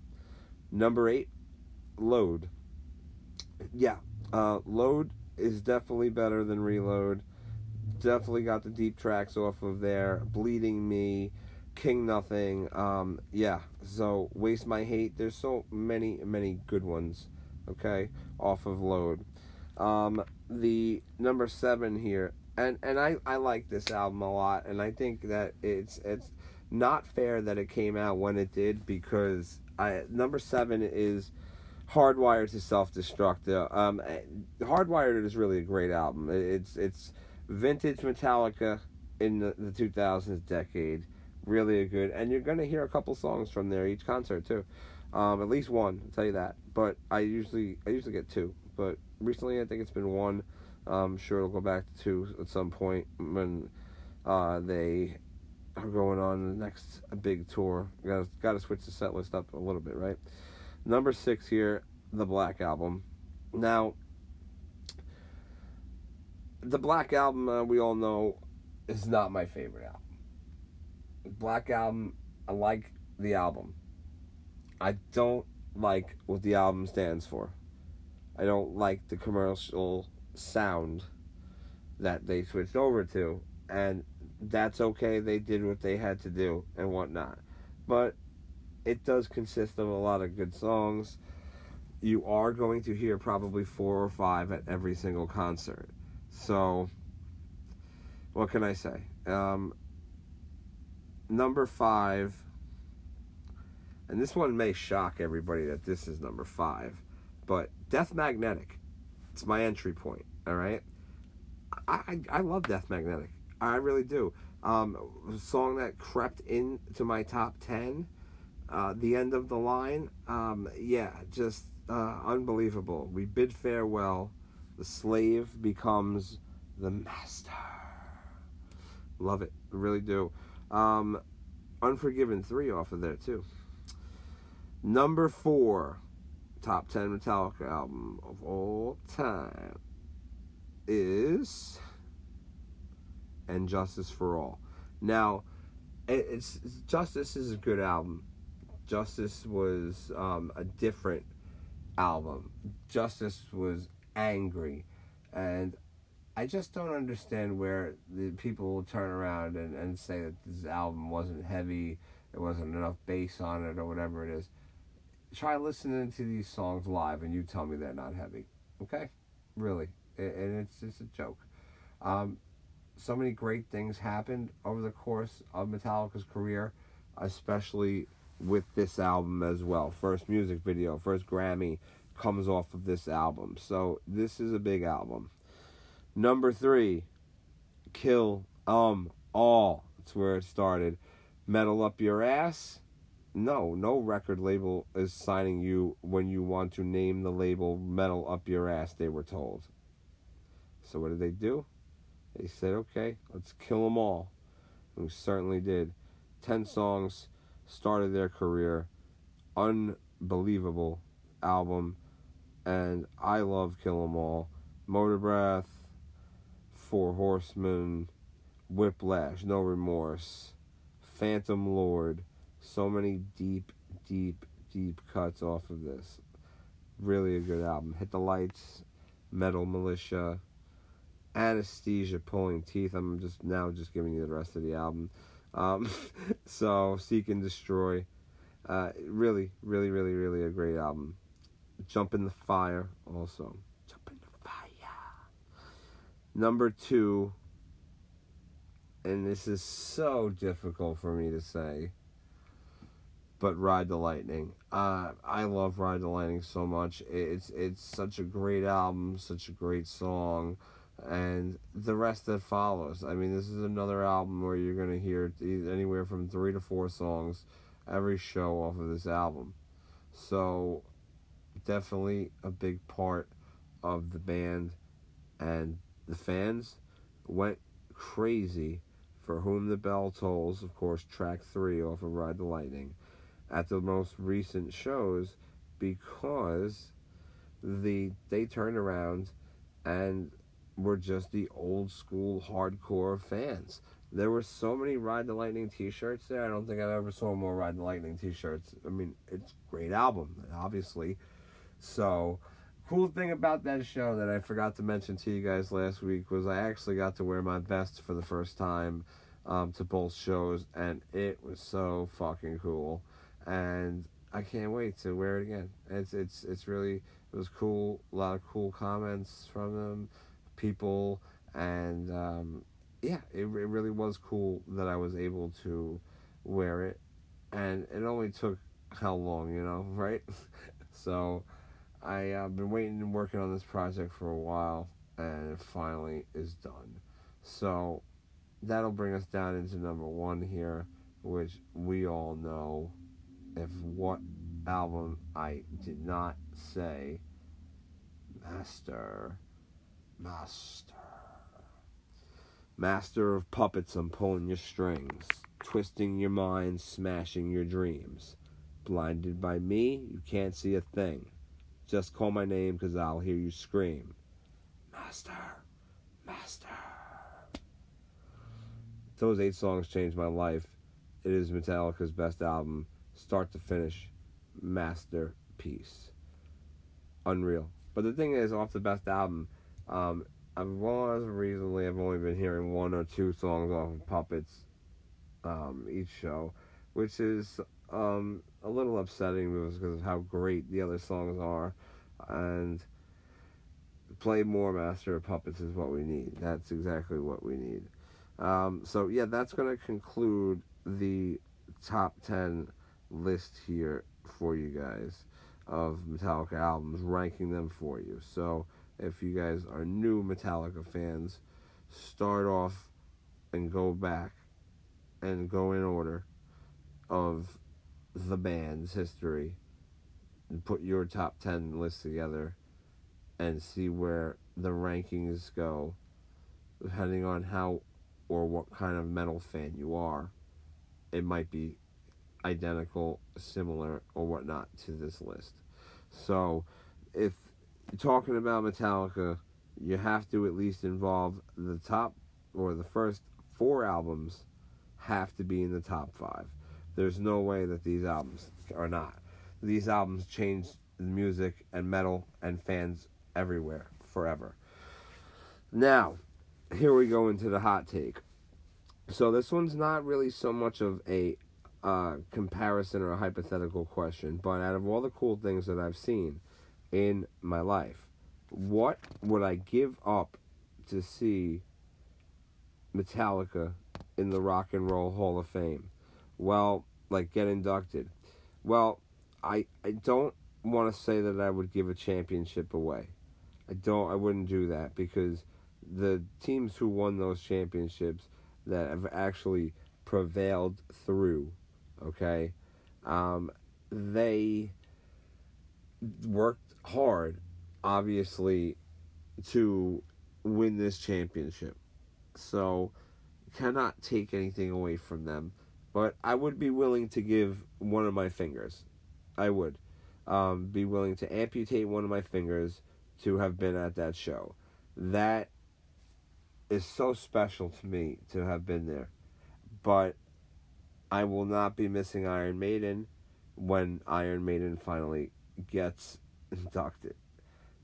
Number eight, Load yeah, uh, Load is definitely better than Reload. Definitely got the deep tracks off of there. Bleeding Me, King Nothing. Um, yeah, so Waste My Hate. There's so many, many good ones, okay, off of Load. Um, the number seven here, and and I, I like this album a lot, and I think that it's it's not fair that it came out when it did because I number seven is Hardwired to Self Destruct. Um, Hardwired is really a great album. It's it's vintage Metallica in the, the 2000s decade really a good, and you're gonna hear a couple songs from there each concert too, um, at least one. I'll tell you that. But I usually I usually get two, but recently I think it's been one. I'm sure it'll go back to two at some point when uh, they are going on the next big tour. Got got to switch the set list up a little bit, right? Number six here, the Black Album. Now, the Black Album, uh, we all know, is not my favorite album. Black Album, I like the album. I don't like what the album stands for. I don't like the commercial sound that they switched over to, and that's okay. They did what they had to do and whatnot, but it does consist of a lot of good songs. You are going to hear probably four or five at every single concert. So, what can I say? Um, number five, and this one may shock everybody that this is number five, but Death Magnetic. It's my entry point. All right. I, I, I love Death Magnetic. I really do. Um, song that crept into my top ten. Uh, the end of the line. Um, yeah, just uh, unbelievable. We bid farewell. The slave becomes the master. Love it. Really do. Um, Unforgiven 3 off of there, too. Number 4. Top 10 Metallica album of all time is And Justice for All. Now, it's, Justice is a good album. Justice was um, a different album. Justice was angry, and I just don't understand where the people will turn around and, and say that this album wasn't heavy, there wasn't enough bass on it, or whatever it is. Try listening to these songs live, and you tell me they're not heavy. Okay, really, and it's just a joke. Um, so many great things happened over the course of Metallica's career, especially with this album as well. First music video, first Grammy comes off of this album. So this is a big album. Number three, Kill Um All. That's where it started. Metal Up Your Ass. No, no record label is signing you when you want to name the label Metal Up Your Ass, they were told. So what did they do? They said, okay, let's kill them all. And we certainly did. Ten songs started their career. Unbelievable album. And I love Kill 'Em All. Motorbreath, Four Horsemen, Whiplash, No Remorse, Phantom Lord. So many deep, deep, deep cuts off of this. Really a good album. Hit the Lights, Metal Militia, Anesthesia, Pulling Teeth. I'm just now just giving you the rest of the album. Um, so Seek and Destroy. Uh, really, really, really, really a great album. Jump in the Fire also. Jump in the Fire. Number two, and this is so difficult for me to say, but Ride the Lightning. Uh, I love Ride the Lightning so much. It's it's such a great album, such a great song and the rest that follows. I mean, this is another album where you're to hear anywhere from three to four songs every show off of this album. So, definitely a big part of the band, and the fans went crazy for Whom the Bell Tolls, of course, track three off of Ride the Lightning, at the most recent shows because the they turned around and were just the old school hardcore fans. There were so many Ride the Lightning t-shirts there. I don't think I've ever saw more Ride the Lightning t-shirts. I mean, it's great album, obviously. So, cool thing about that show that I forgot to mention to you guys last week was I actually got to wear my vest for the first time um, to both shows, and it was so fucking cool. And I can't wait to wear it again. It's it's it's really it was cool. A lot of cool comments from them people, and um, yeah, it, it really was cool that I was able to wear it, and it only took how long, you know, right? so I have uh, been waiting and working on this project for a while, and it finally is done. So that'll bring us down into number one here. which we all know. If what album I did not say, Master, Master, Master of puppets, I'm pulling your strings, twisting your mind, smashing your dreams. Blinded by me, you can't see a thing. Just call my name, cause I'll hear you scream. Master, Master. Those eight songs changed my life. It is Metallica's best album, start to finish, masterpiece. Unreal. But the thing is, off the best album, um, I've recently I've only been hearing one or two songs off of Puppets um, each show, which is um, a little upsetting because of how great the other songs are, and play more Master of Puppets is what we need. That's exactly what we need. Um, so yeah, that's going to conclude the top ten list here for you guys of Metallica albums, ranking them for you. So if you guys are new Metallica fans, start off and go back and go in order of the band's history and put your top 10 list together and see where the rankings go depending on how or what kind of metal fan you are. It might be identical similar or whatnot to this list. So if talking about metallica you have to at least involve the top or the first four albums have to be in the top five there's no way that these albums are not. These albums changed music and metal and fans everywhere forever. Now, here we go into the hot take. So this one's not really so much of a uh, comparison or a hypothetical question, but out of all the cool things that I've seen in my life, what would I give up to see Metallica in the Rock and Roll Hall of Fame? Well, like get inducted. Well, I I don't want to say that I would give a championship away. I don't I wouldn't do that because the teams who won those championships that have actually prevailed through, okay? Um, they worked hard obviously to win this championship. So cannot take anything away from them. But I would be willing to give one of my fingers. I would um, be willing to amputate one of my fingers to have been at that show. That is so special to me to have been there. But I will not be missing Iron Maiden when Iron Maiden finally gets inducted.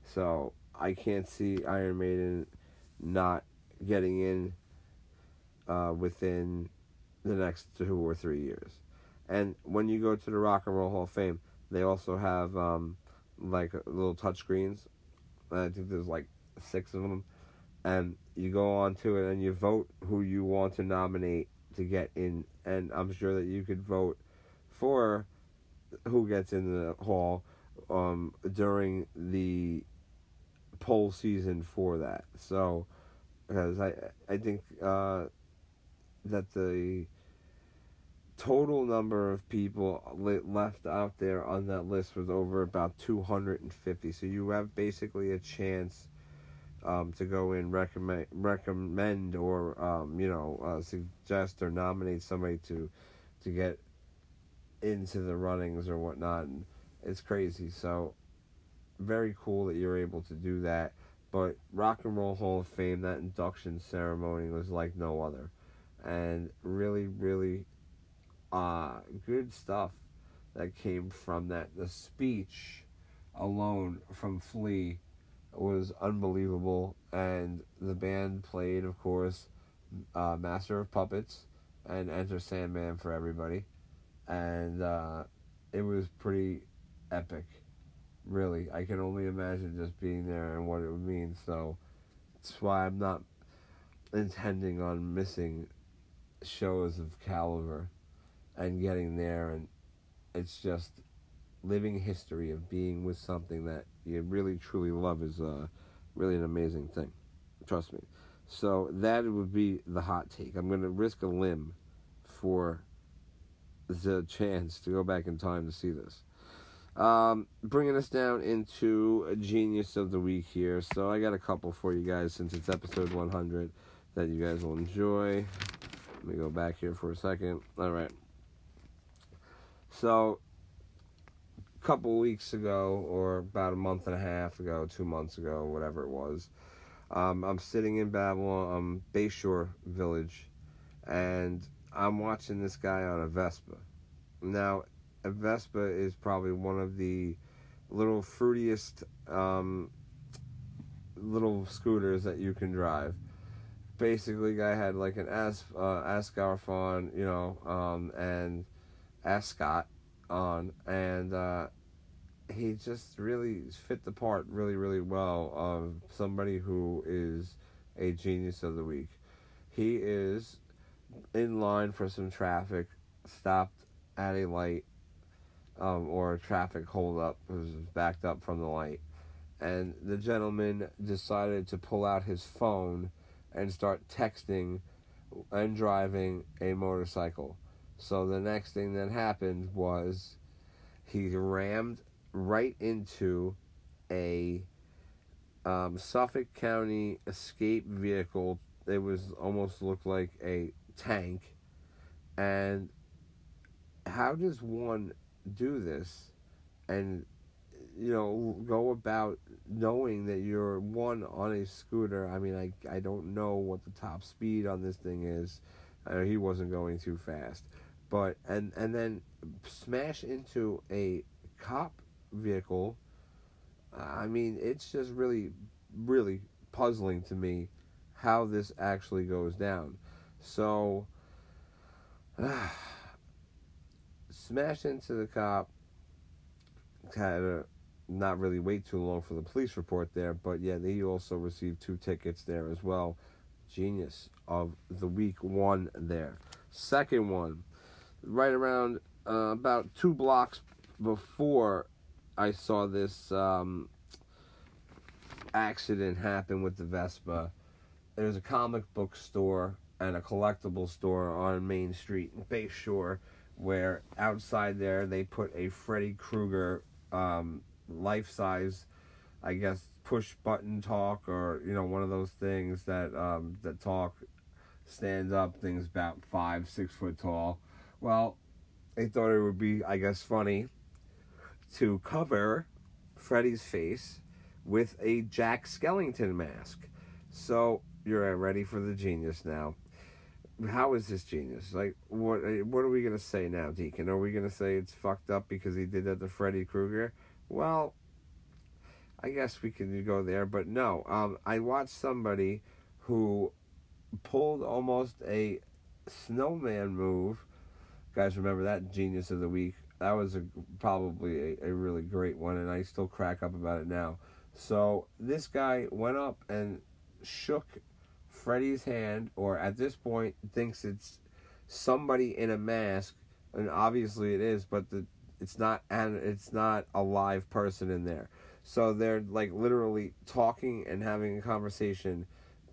So I can't see Iron Maiden not getting in uh, within the next two or three years. And when you go to the Rock and Roll Hall of Fame, they also have um, like little touch screens. I think there's like six of them, and you go on to it and you vote who you want to nominate to get in. And I'm sure that you could vote for who gets in the hall um, during the poll season for that. So, because I I think uh, that the total number of people left out there on that list was over about 250 so you have basically a chance um, to go in recommend recommend or um, you know uh, suggest or nominate somebody to to get into the runnings or whatnot. And it's crazy. So very cool that you're able to do that. But rock and roll hall of fame that induction ceremony was like no other. And really really uh, good stuff that came from that. The speech alone from Flea was unbelievable, and the band played, of course, uh, Master of Puppets and Enter Sandman for everybody, and uh, it was pretty epic. Really, I can only imagine just being there and what it would mean. So that's why I'm not intending on missing shows of caliber and getting there and it's just living history of being with something that you really truly love is uh, really an amazing thing trust me so that would be the hot take i'm going to risk a limb for the chance to go back in time to see this. Um, bringing us down into a genius of the week here. So I got a couple for you guys since it's episode 100 that you guys will enjoy. Let me go back here for a second. All right. So a couple weeks ago, or about a month and a half ago, two months ago, whatever it was, um, I'm sitting in Babylon, um, Bayshore Village, and I'm watching this guy on a Vespa. Now, a Vespa is probably one of the little fruitiest um, little scooters that you can drive. Basically, guy had like an As uh, Ascar you know, um, and Ascot on, and uh, he just really fit the part really, really well of somebody who is a genius of the week. He is in line for some traffic, stopped at a light um, or a traffic holdup, was backed up from the light. And the gentleman decided to pull out his phone and start texting and driving a motorcycle. So the next thing that happened was he rammed right into a um, Suffolk County escape vehicle. It was almost looked like a tank. And how does one do this and you know go about knowing that you're one on a scooter i mean i i don't know what the top speed on this thing is uh, he wasn't going too fast but and and then smash into a cop vehicle i mean it's just really really puzzling to me how this actually goes down so uh, into the cop. Had to not really wait too long for the police report there, but yeah, he also received two tickets there as well. Genius of the week one there. Second one, right around uh, about two blocks before I saw this um, accident happen with the Vespa. There's a comic book store and a collectible store on Main Street in Bayshore where outside there they put a Freddy Krueger um, life size, I guess, push button talk or you know one of those things that um, that talk stands up things about five six foot tall. Well, they thought it would be I guess funny to cover Freddy's face with a Jack Skellington mask. So you're ready for the genius now how is this genius? Like, what what are we gonna say now, Deacon? Are we gonna say it's fucked up because he did that to Freddy Krueger? Well, I guess we can go there, but no. Um, I watched somebody who pulled almost a snowman move. Guys, remember that genius of the week? That was a, probably a, a really great one, and I still crack up about it now. So this guy went up and shook Freddy's hand, or at this point thinks it's somebody in a mask, and obviously it is, but the it's not and it's not a live person in there. So they're like literally talking and having a conversation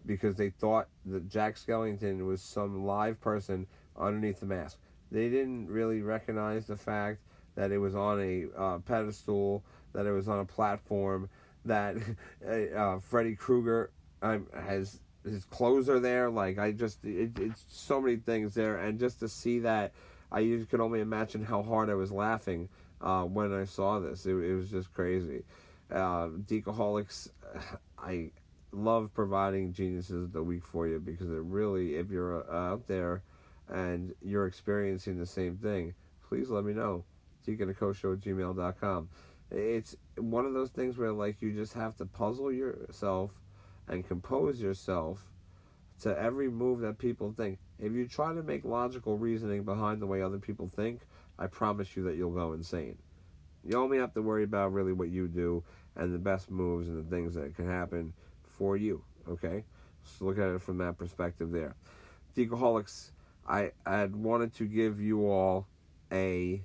because they thought that Jack Skellington was some live person underneath the mask. They didn't really recognize the fact that it was on a uh, pedestal, that it was on a platform, that uh, Freddy Krueger um, has his clothes are there. Like I just, it, it's so many things there, and just to see that, I could only imagine how hard I was laughing uh, when I saw this. It, it was just crazy. Uh, Deacaholics, I love providing geniuses of the week for you because it really, if you're uh, out there and you're experiencing the same thing, please let me know. DeaconACoShow at gmail.com. It's one of those things where like you just have to puzzle yourself and compose yourself to every move that people think. If you try to make logical reasoning behind the way other people think, I promise you that you'll go insane. You only have to worry about really what you do and the best moves and the things that can happen for you. Okay? So look at it from that perspective there. Deacaholics, I, had wanted to give you all a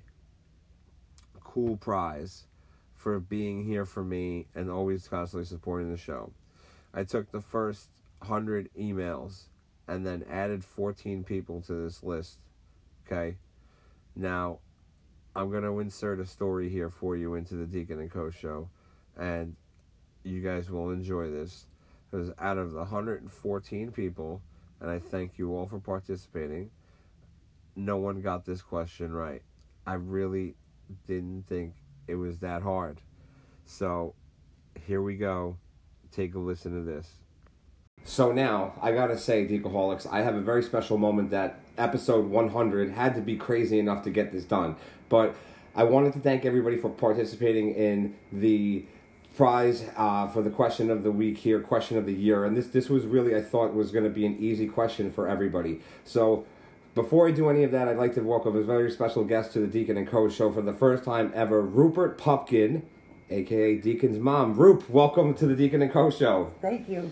cool prize for being here for me and always constantly supporting the show. I took the first 100 emails and then added 14 people to this list. Okay? Now, I'm going to insert a story here for you into the Deacon and Co show, and you guys will enjoy this. Because out of the 114 people, and I thank you all for participating, no one got this question right. I really didn't think it was that hard. So, here we go. Take a listen to this. So now, I gotta say, Deacaholics, I have a very special moment that episode 100 had to be crazy enough to get this done. But I wanted to thank everybody for participating in the prize uh, for the question of the week here, question of the year. And this, this was really, I thought, was going to be an easy question for everybody. So before I do any of that, I'd like to welcome a very special guest to the Deacon and Co. show for the first time ever, Rupert Pupkin, aka Deacon's mom. Rupe, welcome to the Deacon and Co. show. Thank you.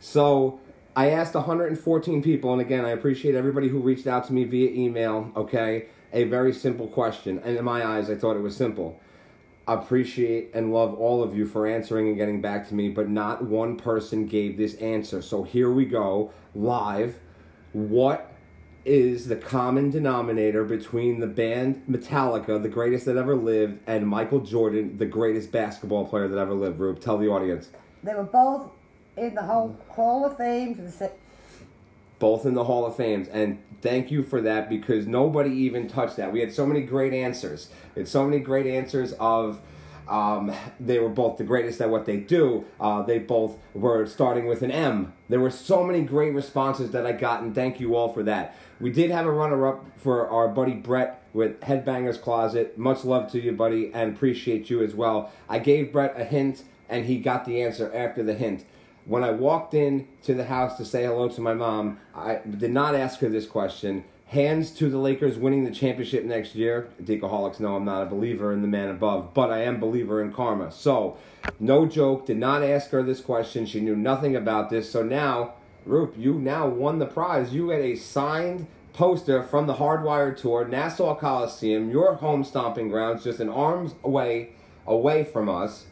So I asked 114 people, and again, I appreciate everybody who reached out to me via email, okay? A very simple question. And in my eyes, I thought it was simple. Appreciate and love all of you for answering and getting back to me, but not one person gave this answer. So here we go, live. What is the common denominator between the band Metallica, the greatest that ever lived, and Michael Jordan, the greatest basketball player that ever lived? Rube, tell the audience. They were both in the whole Hall of Fame for the both in the Hall of Fames. And thank you for that because nobody even touched that. We had so many great answers. We had so many great answers of. Um, they were both the greatest at what they do. Uh, they both were starting with an M. There were so many great responses that I got, and thank you all for that. We did have a runner up for our buddy Brett with Headbangers Closet. Much love to you, buddy, and appreciate you as well. I gave Brett a hint, and he got the answer after the hint. When I walked in to the house to say hello to my mom, I did not ask her this question. Hands to the Lakers winning the championship next year. Deacaholics know I'm not a believer in the man above, but I am believer in karma. So, no joke, did not ask her this question. She knew nothing about this. So now, Roop, you now won the prize. You get a signed poster from the Hardwired Tour, Nassau Coliseum, your home stomping grounds, just an arm's away away from us.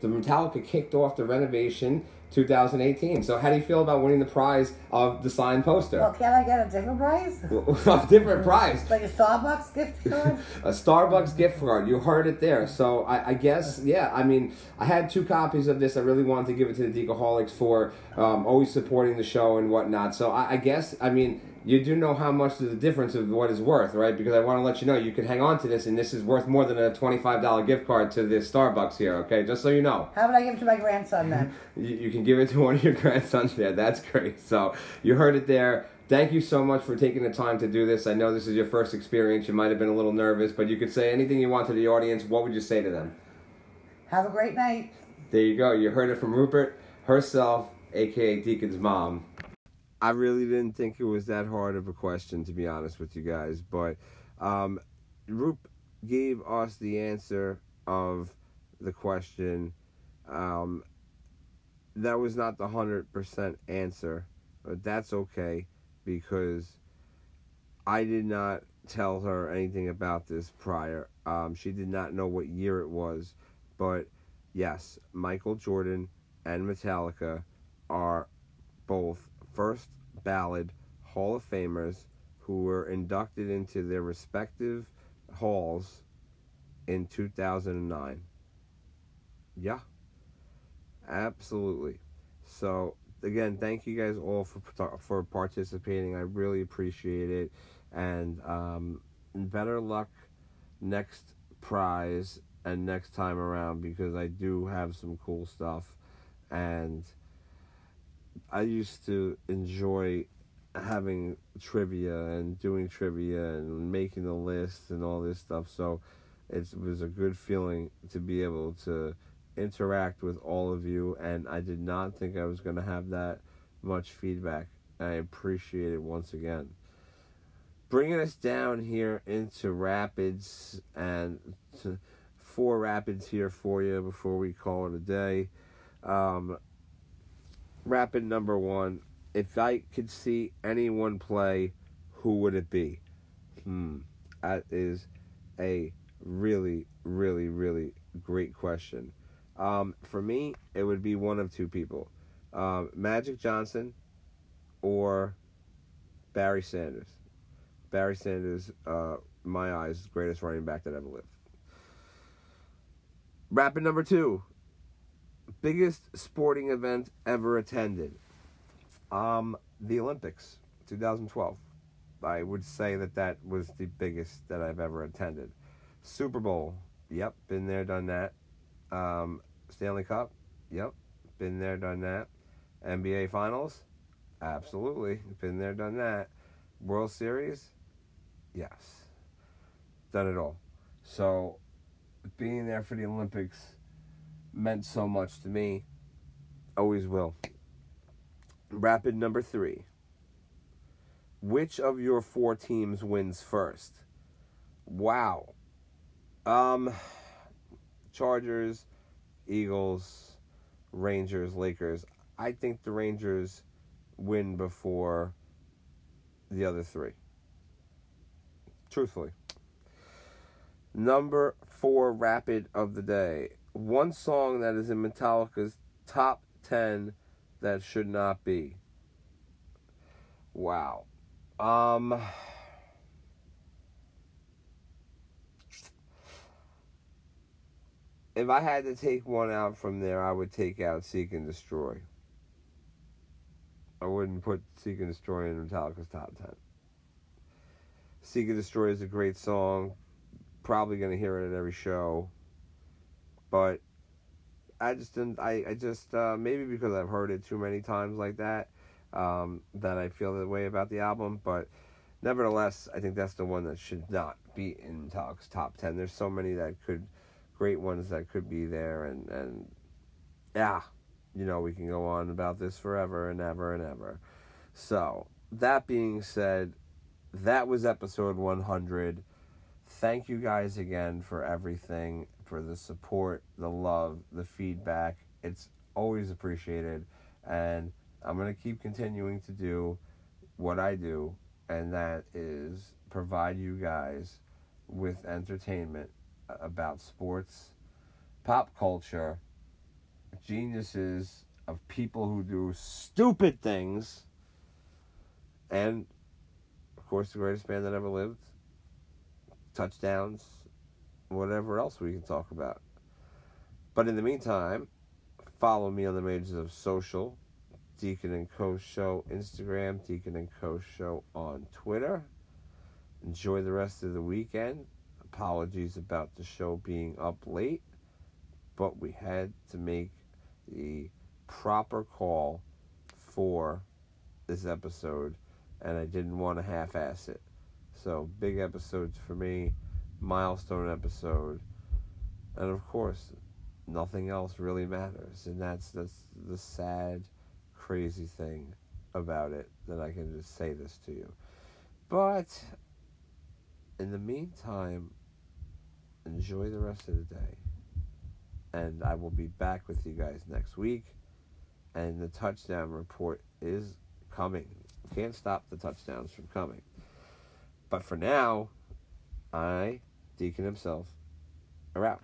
The Metallica kicked off the renovation 2018. So how do you feel about winning the prize of the signed poster? Well, can I get a different prize? a different prize. Like a Starbucks gift card? a Starbucks gift card. You heard it there. So I, I, guess, yeah, I mean, I had two copies of this. I really wanted to give it to the Deacaholics for um, always supporting the show and whatnot. So I, I guess, I mean, you do know how much is the difference of what is worth, right? Because I want to let you know you can hang on to this, and this is worth more than a twenty-five dollar gift card to this Starbucks here. Okay, just so you know. How would I give it to my grandson then? you, you can give it to one of your grandsons there. That's great. So you heard it there. Thank you so much for taking the time to do this. I know this is your first experience. You might have been a little nervous, but you could say anything you want to the audience. What would you say to them? Have a great night. There you go. You heard it from Rupert herself, aka Deacon's mom. I really didn't think it was that hard of a question, to be honest with you guys. But um, Roop gave us the answer of the question. Um, that was not the 100% answer, but that's okay because I did not tell her anything about this prior. Um, she did not know what year it was, but yes, Michael Jordan and Metallica are both first ballot Hall of Famers who were inducted into their respective halls in 2009. Yeah. Absolutely. So again, thank you guys all for for participating. I really appreciate it, and um, better luck next prize and next time around because I do have some cool stuff, and I used to enjoy having trivia and doing trivia and making the list and all this stuff. So it was a good feeling to be able to interact with all of you. And I did not think I was going to have that much feedback. I appreciate it once again. Bringing us down here into Rapids and four Rapids here for you before we call it a day. Um, rapid number one. If I could see anyone play, who would it be? Hmm. That is a really, really, really great question. Um, for me, it would be one of two people um, Magic Johnson or Barry Sanders. Barry Sanders uh, my eyes, greatest running back that ever lived. Rapid number two. Biggest sporting event ever attended. Um, the Olympics, 2012. I would say that that was the biggest that I've ever attended. Super Bowl, yep, been there, done that. Um, Stanley Cup, yep, been there, done that. NBA Finals, absolutely, been there, done that. World Series, yes, done it all. So, being there for the Olympics meant so much to me. Always will. Rapid number three. Which of your four teams wins first? Wow. Um, Chargers, Eagles, Rangers, Lakers. I think the Rangers win before the other three. Truthfully. Number four rapid of the day. One song that is in Metallica's top 10 that should not be. Wow. Um. If I had to take one out from there, I would take out Seek and Destroy. I wouldn't put Seek and Destroy in Metallica's top 10. Seek and Destroy is a great song. Probably going to hear it at every show. But I just didn't. I, I just, uh, maybe because I've heard it too many times like that, um, that I feel that way about the album. But nevertheless, I think that's the one that should not be in Metallica's top 10. There's so many that could, great ones that could be there. And, and yeah, you know, we can go on about this forever and ever and ever. So, that being said, that was episode 100. Thank you guys again for everything, for the support, the love, the feedback. It's always appreciated. And I'm going to keep continuing to do what I do, and that is provide you guys with entertainment about sports, pop culture, geniuses of people who do stupid things, and of course, the greatest man that ever lived, touchdowns, whatever else we can talk about. But in the meantime, follow me on the majors of social, Deacon and Co Show Instagram, Deacon and Co Show on Twitter. Enjoy the rest of the weekend. Apologies about the show being up late, but we had to make the proper call for this episode, and I didn't want to half ass it. So, big episodes for me, milestone episode, and of course, nothing else really matters, and that's that's the sad, crazy thing about it that I can just say this to you. But in the meantime, enjoy the rest of the day. And I will be back with you guys next week. And the touchdown report is coming. Can't stop the touchdowns from coming. But for now, I, Deacon himself, are out.